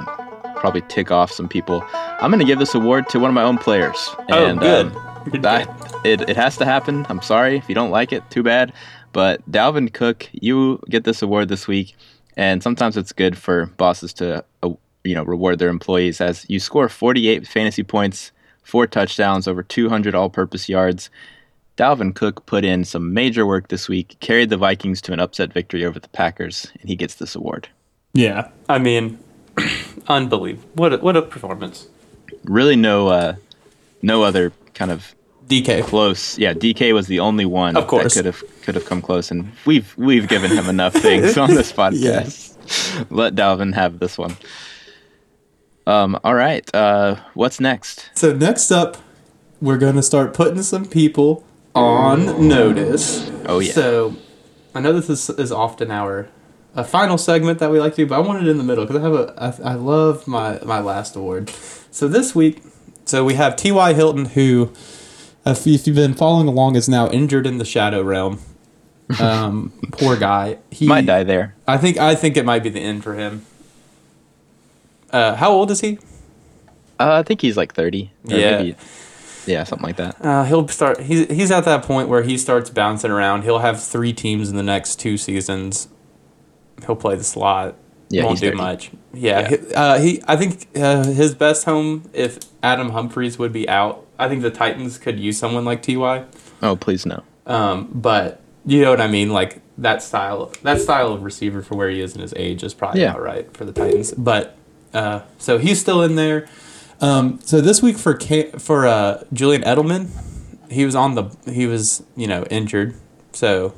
probably tick off some people. I'm going to give this award to one of my own players. Oh, and, good. Um, I, it, it has to happen. I'm sorry if you don't like it. Too bad. But Dalvin Cook, you get this award this week, and sometimes it's good for bosses to uh, you know reward their employees as you score 48 fantasy points, four touchdowns, over 200 all-purpose yards. Dalvin Cook put in some major work this week, carried the Vikings to an upset victory over the Packers, and he gets this award. Yeah, I mean, unbelievable! What a, what a performance! Really, no uh, no other kind of DK close. Yeah, DK was the only one of course. that could have could have come close, and we've we've given him enough things on this podcast. yes. Let Dalvin have this one. Um. All right. Uh. What's next? So next up, we're gonna start putting some people on notice. Oh yeah. So I know this is, is often our a final segment that we like to do, but I want it in the middle because I have a I, I love my my last award. So this week, so we have T.Y. Hilton who if, if you've been following along, is now injured in the shadow realm. Um, poor guy. He might die there. I think. I think it might be the end for him. Uh, how old is he? Uh, I think he's like thirty. Yeah. Maybe, yeah, something like that. Uh, he'll start. He's he's at that point where he starts bouncing around. He'll have three teams in the next two seasons. He'll play the slot. Yeah, won't do 30. much. Yeah, yeah. He, uh, he. I think uh, his best home if Adam Humphries would be out I think the Titans could use someone like Ty. Oh, please no. Um, but you know what I mean, like that style, that style of receiver for where he is in his age is probably yeah. not right for the Titans. But uh, so he's still in there. Um, so this week for for uh, Julian Edelman, he was on the he was you know injured, so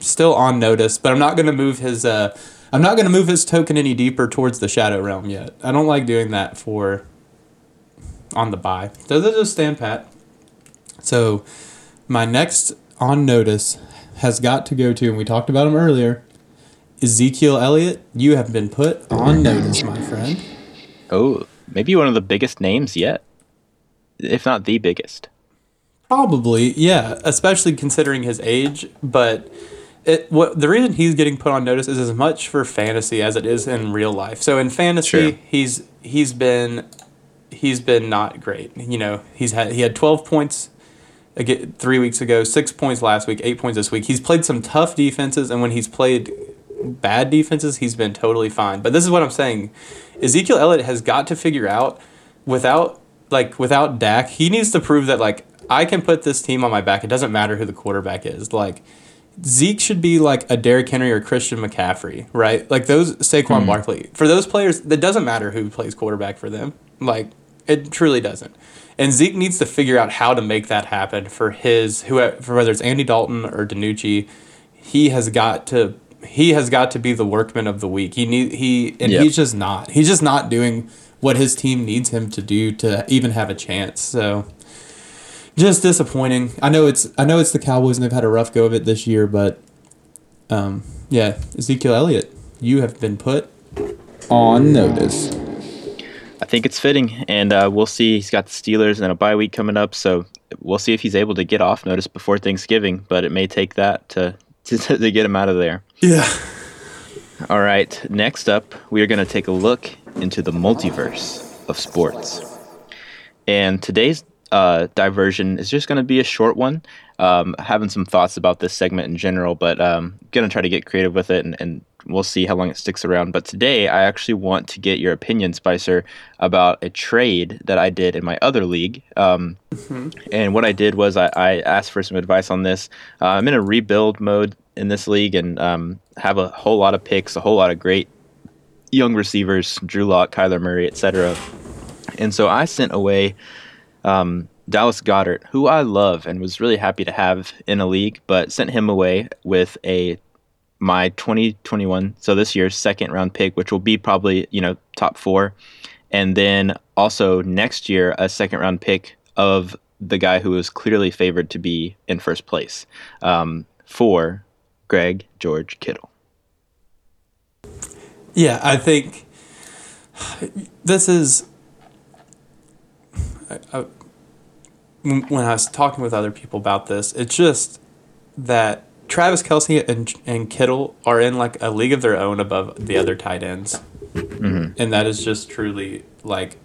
still on notice. But I'm not going to move his uh, I'm not going to move his token any deeper towards the shadow realm yet. I don't like doing that for on the buy. So they'll stand pat. So my next on notice has got to go to, and we talked about him earlier, Ezekiel Elliott. You have been put on notice, my friend. Oh, maybe one of the biggest names yet, if not the biggest. Probably, yeah. Especially considering his age, but it what the reason he's getting put on notice is as much for fantasy as it is in real life. So in fantasy, he's he's been he's been not great. You know, he's had he had 12 points again, three weeks ago, six points last week, eight points this week. He's played some tough defenses, and when he's played bad defenses, he's been totally fine. But this is what I'm saying: Ezekiel Elliott has got to figure out without like without Dak, he needs to prove that like I can put this team on my back. It doesn't matter who the quarterback is. Like Zeke should be like a Derrick Henry or Christian McCaffrey, right? Like those Saquon hmm. Barkley. For those players, it doesn't matter who plays quarterback for them. Like it truly doesn't. And Zeke needs to figure out how to make that happen for his who for whether it's Andy Dalton or DiNucci. He has got to he has got to be the workman of the week. He need he and yep. he's just not. He's just not doing what his team needs him to do to even have a chance. So just disappointing. I know it's I know it's the Cowboys and they've had a rough go of it this year, but um, yeah, Ezekiel Elliott, you have been put on notice. I think it's fitting, and uh, we'll see. He's got the Steelers and a bye week coming up, so we'll see if he's able to get off notice before Thanksgiving. But it may take that to to, to get him out of there. Yeah. All right. Next up, we are going to take a look into the multiverse of sports, and today's uh, diversion is just going to be a short one. Um, having some thoughts about this segment in general, but um, going to try to get creative with it and, and we'll see how long it sticks around. But today, I actually want to get your opinion, Spicer, about a trade that I did in my other league. Um, mm-hmm. And what I did was I, I, asked for some advice on this. Uh, I'm in a rebuild mode in this league and um, have a whole lot of picks, a whole lot of great young receivers, Drew Lock, Kyler Murray, etc. And so I sent away um, Dallas Goedert, who I love and was really happy to have in a league, but sent him away with a my 2021, so this year's second round pick, which will be probably, you know, top four. And then also next year, a second round pick of the guy who was clearly favored to be in first place um, for Greg George Kittle. Yeah, I think this is. I, I, when I was talking with other people about this, it's just that Travis Kelce and and Kittle are in like a league of their own above the other tight ends, mm-hmm. and that is just truly like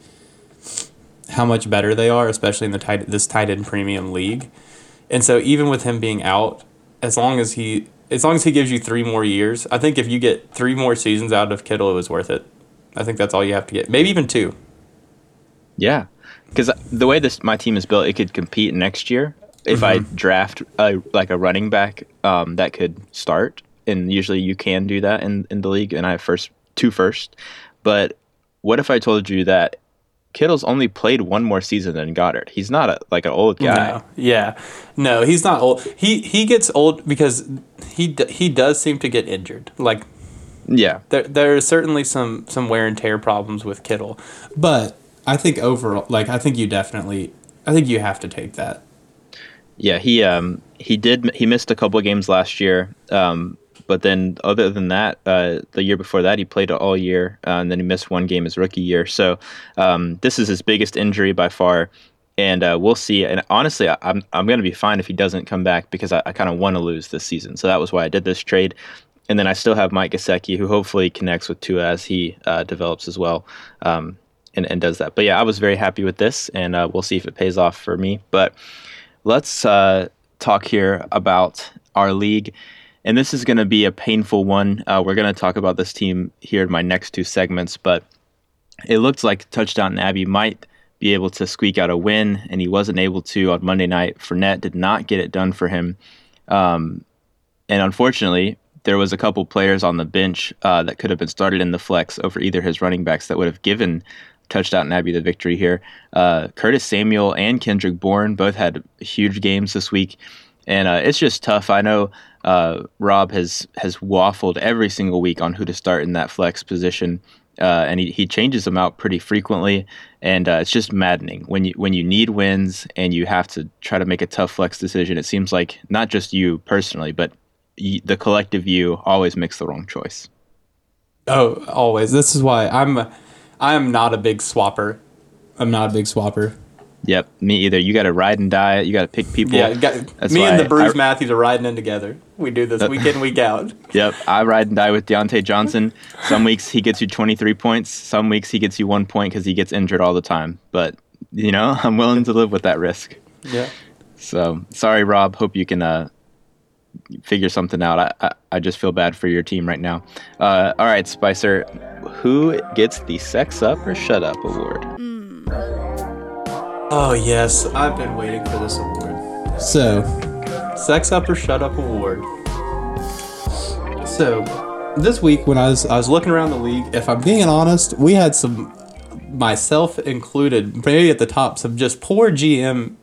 how much better they are, especially in the tight this tight end premium league. And so even with him being out, as long as he as long as he gives you three more years, I think if you get three more seasons out of Kittle, it was worth it. I think that's all you have to get, maybe even two. Yeah, because the way this my team is built, it could compete next year if mm-hmm. I draft a, like a running back um, that could start, and usually you can do that in, in the league, and I have first two first. But what if I told you that Kittle's only played one more season than Goedert. He's not a, like an old guy. No, yeah, no, he's not old. He he gets old because he he does seem to get injured. Like, yeah, there there are certainly some some wear and tear problems with Kittle, but I think overall, like I think you definitely, I think you have to take that yeah, he um he did he missed a couple of games last year. Um, but then other than that, uh, the year before that he played all year, uh, and then he missed one game his rookie year. So um, this is his biggest injury by far, and uh, we'll see. And honestly, I, I'm I'm going to be fine if he doesn't come back because I, I kind of want to lose this season. So that was why I did this trade. And then I still have Mike Gesicki, who hopefully connects with Tua as he uh, develops as well. Um, and, and does that. But yeah, I was very happy with this, and uh, we'll see if it pays off for me. But let's uh, talk here about our league. And this is going to be a painful one. Uh, we're going to talk about this team here in my next two segments, but it looked like Touchdown Abbey might be able to squeak out a win, and he wasn't able to on Monday night. Fournette did not get it done for him. Um, and unfortunately, there was a couple players on the bench uh, that could have been started in the flex over either his running backs that would have given Touchdown Abbey the victory here. Uh, Curtis Samuel and Kendrick Bourne both had huge games this week, and uh, it's just tough. I know uh, Rob has has waffled every single week on who to start in that flex position, uh, and he, he changes them out pretty frequently, and uh, it's just maddening when you when you need wins and you have to try to make a tough flex decision. It seems like not just you personally, but the collective you always makes the wrong choice. Oh, always. This is why I'm I am not a big swapper. I'm not a big swapper. Yep, me either. You got to ride and die. You got to pick people. Yeah, got, me and the Bruce I, Matthews are riding in together. We do this uh, week in, week out. Yep, I ride and die with Diontae Johnson. Some weeks he gets you 23 points. Some weeks he gets you one point because he gets injured all the time. But you know, I'm willing to live with that risk. Yeah. So sorry, Rob. Hope you can uh, figure something out. I, I, I, just feel bad for your team right now. Uh, all right, Spicer, who gets the Sex Up or Shut Up award? Mm. Oh, yes. I've been waiting for this award. So, Sex Up or Shut Up award. So, this week when I was I was looking around the league, if I'm being honest, we had some myself included, maybe at the top, some just poor GM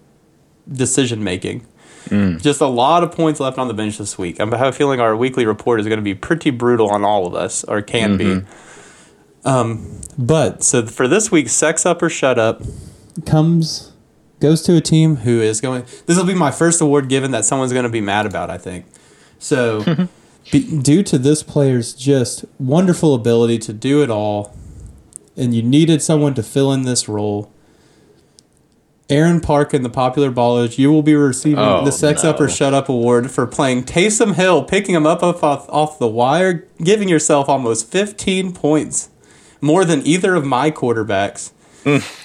decision making. Mm. Just a lot of points left on the bench this week. I have a feeling our weekly report is going to be pretty brutal on all of us, or can mm-hmm. be. Um, but so for this week, sex up or shut up comes goes to a team who is going. This will be my first award given that someone's going to be mad about. I think so. be, due to this player's just wonderful ability to do it all, and you needed someone to fill in this role Aaron Park and the Popular Ballers, you will be receiving oh, the Sex no. Up or Shut Up award for playing Taysom Hill, picking him up off, off the wire, giving yourself almost 15 points, more than either of my quarterbacks. Mm.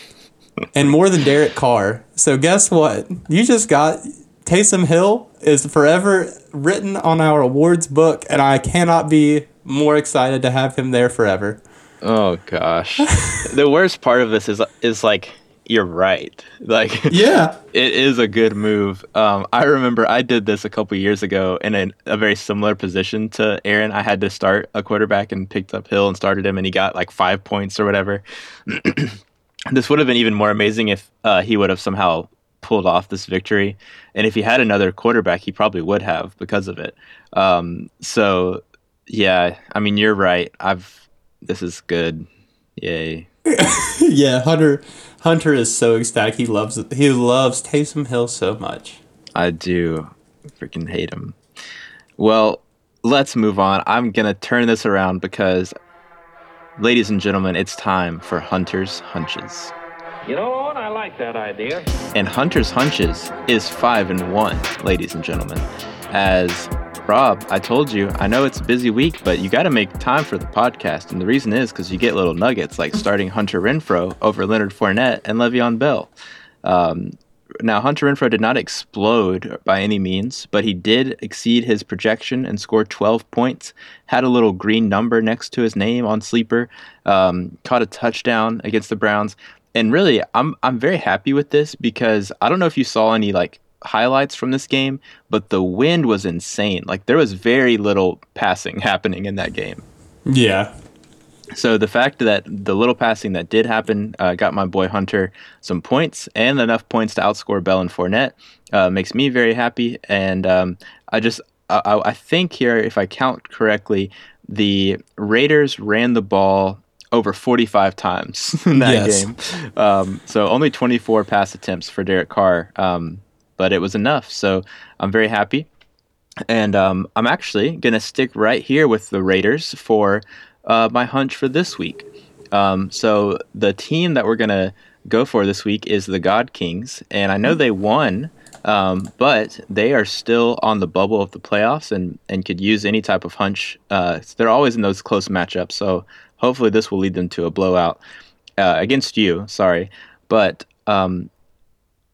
And more than Derek Carr. So guess what? You just got Taysom Hill is forever written on our awards book, and I cannot be more excited to have him there forever. Oh gosh. the worst part of this is is like you're right. Like Yeah. it is a good move. Um, I remember I did this a couple years ago in a, a very similar position to Aaron. I had to start a quarterback and picked up Hill and started him, and he got like five points or whatever. this would have been even more amazing if uh, he would have somehow pulled off this victory, and if he had another quarterback, he probably would have because of it. Um, so yeah, I mean you're right. I've this is good. Yay. yeah, Hunter Hunter is so ecstatic. He loves. He loves Taysom Hill so much. I do freaking hate him. Well, let's move on. I'm going to turn this around because, ladies and gentlemen, it's time for Hunter's Hunches. You know what? I like that idea. And Hunter's Hunches is 5 and 1, ladies and gentlemen. As Rob, I told you, I know it's a busy week, but you got to make time for the podcast. And the reason is because you get little nuggets like starting Hunter Renfrow over Leonard Fournette and Le'Veon Bell. Um, now, Hunter Renfrow did not explode by any means, but he did exceed his projection and scored 12 points. Had a little green number next to his name on Sleeper. Um, caught a touchdown against the Browns. And really, I'm I'm very happy with this because I don't know if you saw any like highlights from this game, but the wind was insane. Like there was very little passing happening in that game. Yeah. So the fact that the little passing that did happen uh, got my boy Hunter some points and enough points to outscore Bell and Fournette uh, makes me very happy. And um, I just I, I think here, if I count correctly, the Raiders ran the ball over 45 times in that Yes. game. Um, so only 24 pass attempts for Derek Carr, um, but it was enough. So I'm very happy. And um, I'm actually going to stick right here with the Raiders for uh, my hunch for this week. Um, so the team that we're going to go for this week is the God Kings. And I know they won, um, but they are still on the bubble of the playoffs and, and could use any type of hunch. Uh, they're always in those close matchups. So hopefully this will lead them to a blowout uh, against you. Sorry. But um,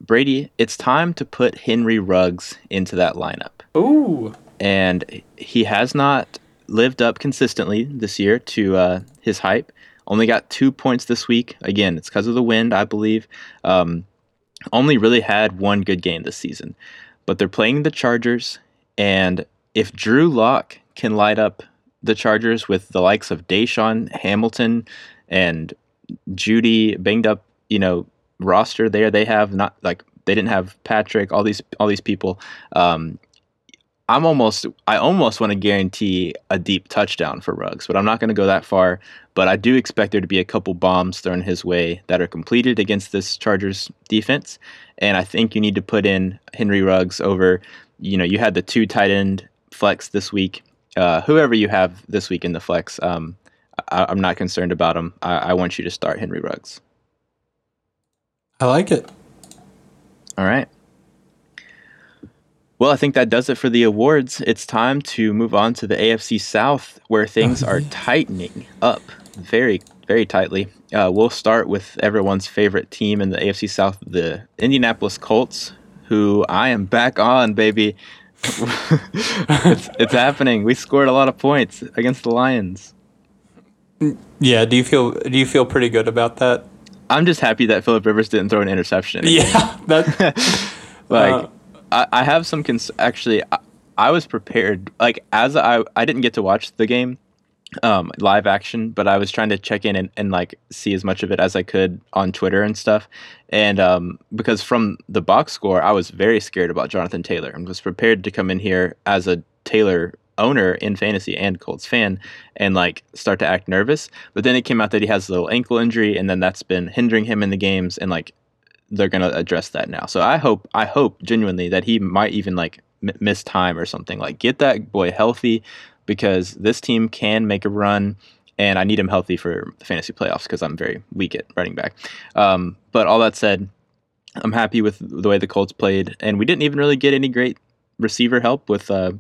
Brady, it's time to put Henry Ruggs into that lineup Ooh. and he has not lived up consistently this year to uh, his hype. Only got two points this week. Again, it's because of the wind, I believe. Um, only really had one good game this season, but they're playing the Chargers, and if Drew Lock can light up the Chargers with the likes of DaeSean Hamilton and Jeudy banged up, you know, roster there, they have not like they didn't have Patrick, all these all these people. Um, I'm almost I almost want to guarantee a deep touchdown for Ruggs, but I'm not going to go that far. But I do expect there to be a couple bombs thrown his way that are completed against this Chargers defense, and I think you need to put in Henry Ruggs over. You know, you had the two tight end flex this week. Uh, whoever you have this week in the flex, um, I, I'm not concerned about him. I, I want you to start Henry Ruggs. I like it. All right. Well, I think that does it for the awards. It's time to move on to the AFC South, where things are tightening up very, very tightly. Uh, we'll start with everyone's favorite team in the AFC South, the Indianapolis Colts, who I am back on, baby. it's, it's happening. We scored a lot of points against the Lions. Yeah. Do you feel Do you feel pretty good about that? I'm just happy that Philip Rivers didn't throw an interception. Yeah. That. like Uh, I, I have some cons- actually I, I was prepared like as i i didn't get to watch the game um live action but i was trying to check in and, and like see as much of it as i could on twitter and stuff. And um because from the box score i was very scared about jonathan taylor and was prepared to come in here as a taylor owner in fantasy and colts fan and like start to act nervous. But then it came out that he has a little ankle injury and then that's been hindering him in the games and like they're going to address that now. So I hope I hope genuinely that he might even like m- miss time or something. Like get that boy healthy because this team can make a run and I need him healthy for the fantasy playoffs because I'm very weak at running back. Um, but all that said, I'm happy with the way the Colts played and we didn't even really get any great receiver help with uh,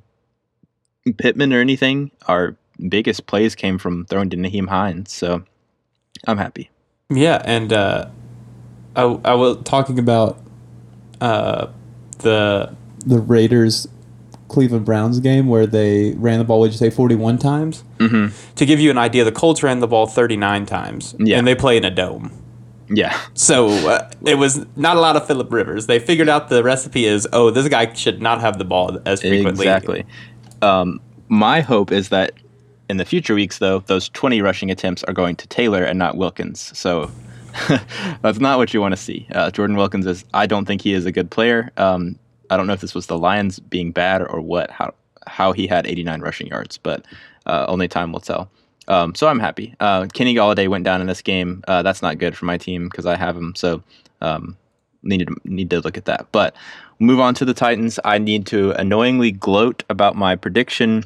Pittman or anything. Our biggest plays came from throwing to Nyheim Hines. So I'm happy. Yeah, and uh, I, I was talking about uh, the The Raiders Cleveland Browns game where they ran the ball, would you say, 41 times? to give you an idea. The Colts ran the ball 39 times, Yeah. and they play in a dome. Yeah. So uh, it was not a lot of Philip Rivers. They figured out the recipe is oh this guy should not have the ball as frequently. Exactly. Um, my hope is that in the future weeks, though, those 20 rushing attempts are going to Taylor and not Wilkins. So that's not what you want to see. Uh, Jordan Wilkins is, I don't think he is a good player. Um, I don't know if this was the Lions being bad or what, how, how he had 89 rushing yards, but uh, only time will tell. Um, so I'm happy. Uh, Kenny Golladay went down in this game. Uh, that's not good for my team because I have him. So um, need to need to look at that. But move on to the Titans. I need to annoyingly gloat about my prediction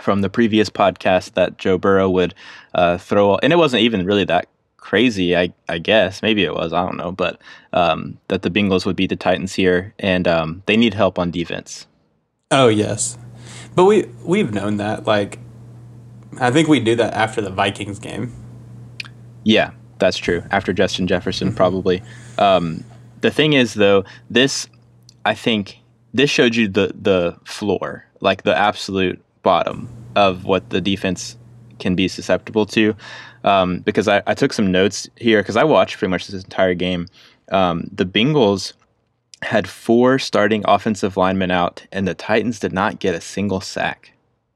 from the previous podcast that Joe Burrow would uh, throw, and it wasn't even really that crazy. I I guess maybe it was. I don't know, but um, that the Bengals would beat the Titans here, and um, they need help on defense. Oh yes, but we we've known that. Like, I think we knew that after the Vikings game. Yeah, that's true. After Justin Jefferson, probably. Um, the thing is, though, this I think this showed you the the floor, like the absolute bottom of what the defense can be susceptible to. Um, because I, I took some notes here because I watched pretty much this entire game. Um, the Bengals had four starting offensive linemen out, and the Titans did not get a single sack.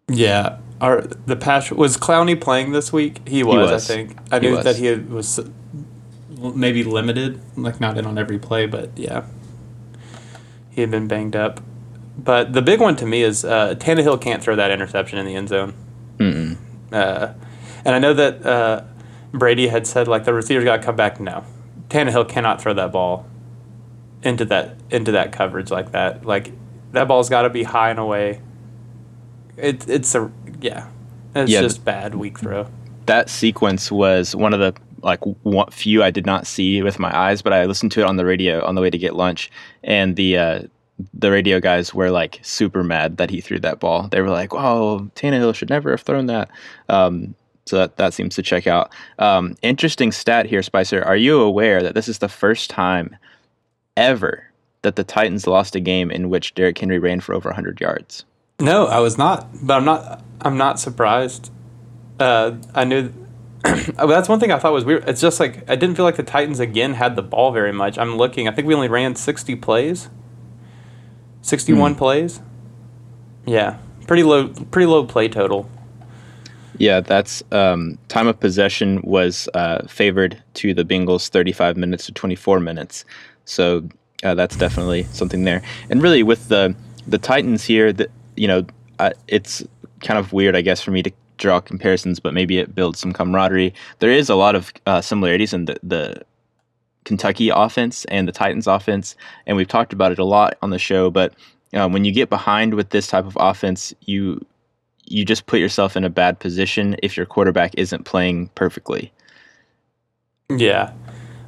Yeah, our the pass was Clowney playing this week. He was, was. I think. I He knew that he was maybe limited, like not in on every play, but yeah, he had been banged up. But the big one to me is uh, Tannehill can't throw that interception in the end zone. Uh, and I know that uh, Brady had said like the receivers got to come back. No, Tannehill cannot throw that ball into that into that coverage like that. Like that ball's got to be high and away. It, it's a yeah, it's Yeah, just bad weak throw. that sequence was one of the like one, few I did not see with my eyes, but I listened to it on the radio on the way to get lunch, and the uh, the radio guys were like super mad that he threw that ball. They were like, "Oh, Tannehill should never have thrown that." Um, so that, that seems to check out. Um, interesting stat here, Spicer. Are you aware that this is the first time ever that the Titans lost a game in which Derrick Henry ran for over 100 yards? No, I was not, but I'm not. I'm not surprised. Uh, I knew. that's one thing I thought was weird. It's just like I didn't feel like the Titans again had the ball very much. I'm looking. I think we only ran 60 plays. 61 plays. Yeah, pretty low. Pretty low play total. Yeah, that's um, time of possession was uh, favored to the Bengals 35 minutes to 24 minutes. So uh, that's definitely something there. And really, with the the Titans here, that you know, uh, it's kind of weird, I guess, for me to draw comparisons, but maybe it builds some camaraderie. There is a lot of uh, similarities in the the Kentucky offense and the Titans offense, and we've talked about it a lot on the show. But um, when you get behind with this type of offense, you you just put yourself in a bad position if your quarterback isn't playing perfectly. Yeah.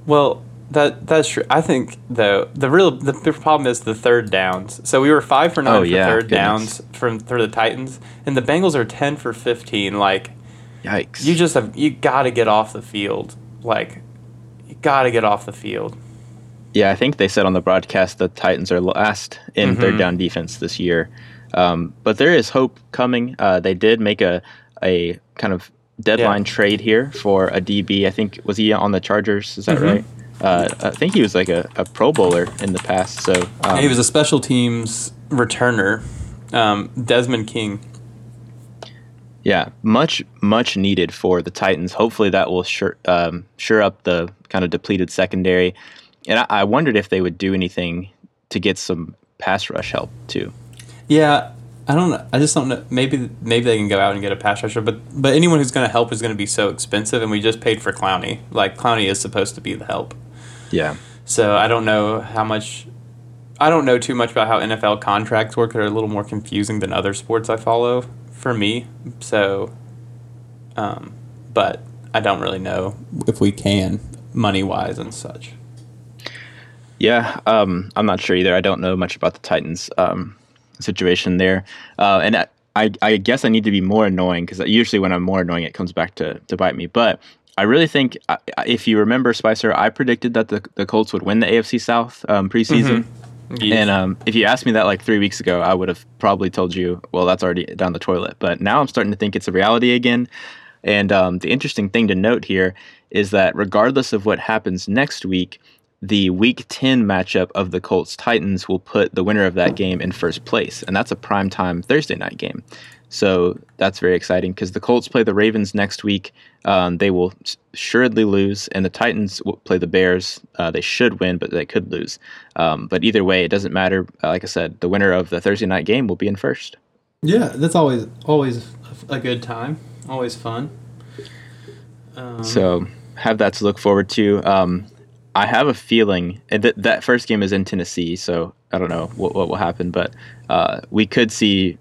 Well, that that's true. I think though the real the, problem is the third downs. So we were five for nine Oh, for yeah, third goodness. downs from for the Titans, and the Bengals are ten for fifteen. Like Yikes! you just have you got to get off the field. Like you got to get off the field. yeah, I think they said on the broadcast the Titans are last in Mm-hmm. third down defense this year, um, but there is hope coming. Uh, they did make a a kind of deadline Yeah. trade here for a DB. I think was he on the Chargers? Is that Mhm. right? Uh, I think he was like a, a Pro Bowler in the past. So um, he was a special teams returner, um, Desmond King. Yeah, much much needed for the Titans. Hopefully, that will sure um, sure up the kind of depleted secondary. And I, I wondered if they would do anything to get some pass rush help too. Yeah, I don't know. I just don't know. Maybe maybe they can go out and get a pass rusher, but but anyone who's going to help is going to be so expensive, and we just paid for Clowney. Like Clowney is supposed to be the help. Yeah, So I don't know how much. I don't know too much about how NFL contracts work. They're a little more confusing than other sports I follow for me. So, um, but I don't really know if we can money wise and such. yeah. Um, I'm not sure either. I don't know much about the Titans um, situation there, uh, and I, I I guess I need to be more annoying because usually when I'm more annoying, it comes back to to bite me. But I really think if you remember Spicer, I predicted that the the Colts would win the AFC South um, preseason. Yes. And um, if you asked me that like three weeks ago, I would have probably told you, well, that's already down the toilet. But now I'm starting to think it's a reality again. And um, the interesting thing to note here is that regardless of what happens next week, the Week 10 matchup of the Colts Titans will put the winner of that game in first place. And that's a primetime Thursday night game. So that's very exciting because the Colts play the Ravens next week. Um, they will assuredly lose, and the Titans will play the Bears. Uh, they should win, but they could lose. Um, but either way, it doesn't matter. Uh, like I said, the winner of the Thursday night game will be in first. Yeah, that's always always a good time. Always fun. Um, So have that to look forward to. Um, I have a feeling that that first game is in Tennessee, so I don't know what, what will happen, but uh, we could see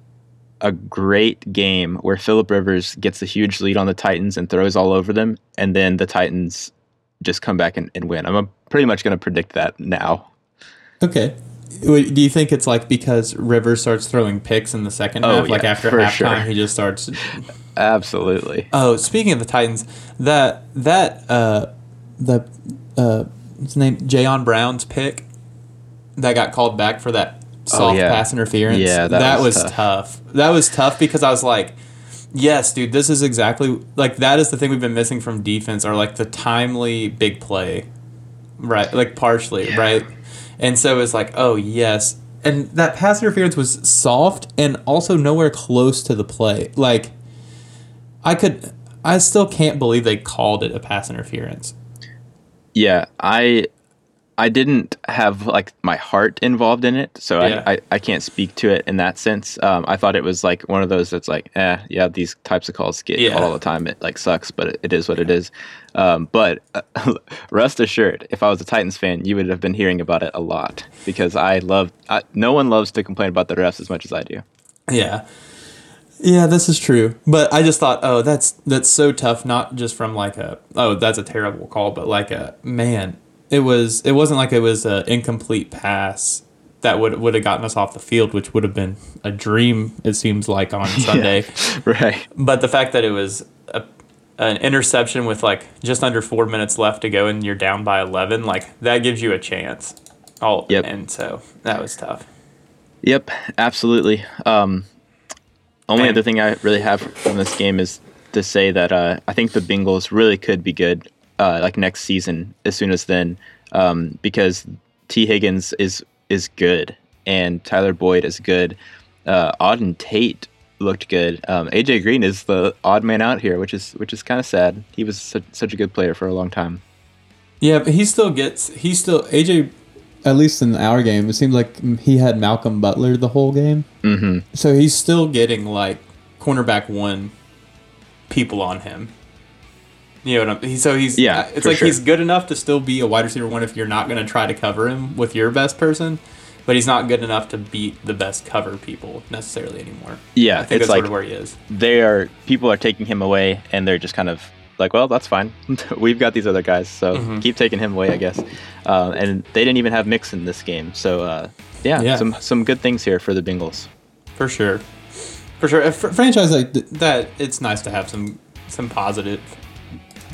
a great game where Philip Rivers gets a huge lead on the Titans and throws all over them, and then the Titans just come back and, and win. I'm pretty much going to predict that now. okay. Do you think it's like because Rivers starts throwing picks in the second Oh, half? like after halftime, sure. he just starts. Absolutely. Oh, speaking of the Titans, that that uh, the uh, his name Jayon Brown's pick that got called back for that oh, soft Oh, yeah. pass interference. Yeah, that was, was tough. tough. That was tough because I was like, yes, dude, this is exactly like that is the thing we've been missing from defense are like the timely big play, right? Like partially, Yeah. right? And so it's like, oh yes. And that pass interference was soft and also nowhere close to the play. Like I could I still can't believe they called it a pass interference. Yeah, I I didn't have like my heart involved in it, so Yeah. I, I, I can't speak to it in that sense. Um, I thought it was like one of those that's like, eh, yeah, these types of calls get Yeah. all the time. It like sucks, but it, it is what it is. Um, but uh, rest assured, if I was a Titans fan, you would have been hearing about it a lot because I love. I, no one loves to complain about the refs as much as I do. Yeah. Yeah, this is true. But I just thought, oh, that's that's so tough not just from like a oh, that's a terrible call, but like a man, it was it wasn't like it was an incomplete pass that would would have gotten us off the field, which would have been a dream it seems like on Sunday. right. But the fact that it was a, an interception with like just under 4 minutes left to go and you're down by 11, like that gives you a chance. Oh, Yep. and so that was tough. Yep, absolutely. Um, only other thing I really have from this game is to say that uh, I think the Bengals really could be good, uh, like next season, as soon as then, um, because Tee Higgins is is good and Tyler Boyd is good. Uh, Auden Tate looked good. Um, AJ Green is the odd man out here, which is which is kind of sad. He was such, such a good player for a long time. Yeah, but he still gets. He still AJ. At least in our game, it seems like he had Malcolm Butler the whole game. hmm So he's still getting like cornerback one people on him. You know what I'm? He, so he's Yeah, It's like sure. he's good enough to still be a wide receiver one if you're not going to try to cover him with your best person, but he's not good enough to beat the best cover people necessarily anymore. Yeah, I think it's that's like sort of where he is. they are people are taking him away and they're just kind of like well that's fine we've got these other guys so Mm-hmm. keep taking him away i guess uh, and they didn't even have mix in this game so uh, yeah, Yeah. some some good things here for the bengals For sure. For sure. A fr- franchise like th- that, it's nice to have some some positive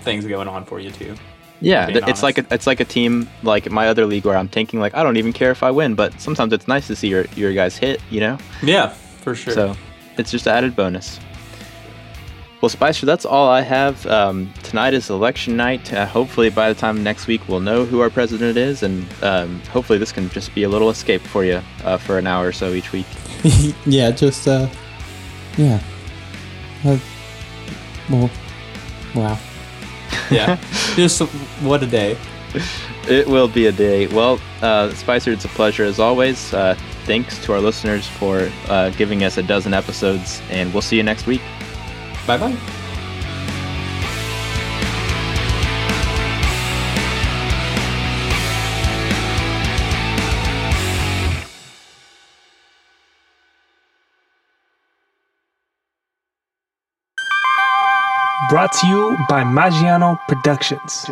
things going on for you too. yeah it's like a, it's like a team like my other league where i'm tanking like i don't even care if i win but sometimes it's nice to see your your guys hit you know Yeah, for sure. So it's just an added bonus. Well, Spicer, that's all I have. Um, tonight is election night. Uh, hopefully, by the time next week, we'll know who our president is, and um, hopefully, this can just be a little escape for you uh, for an hour or so each week. yeah, just uh, yeah. Uh, well, wow. Yeah, just what a day. It will be a day. Well, uh, Spicer, it's a pleasure as always. Uh, thanks to our listeners for uh, giving us a dozen episodes, and we'll see you next week. Bye bye. Brought to you by Magiano Productions.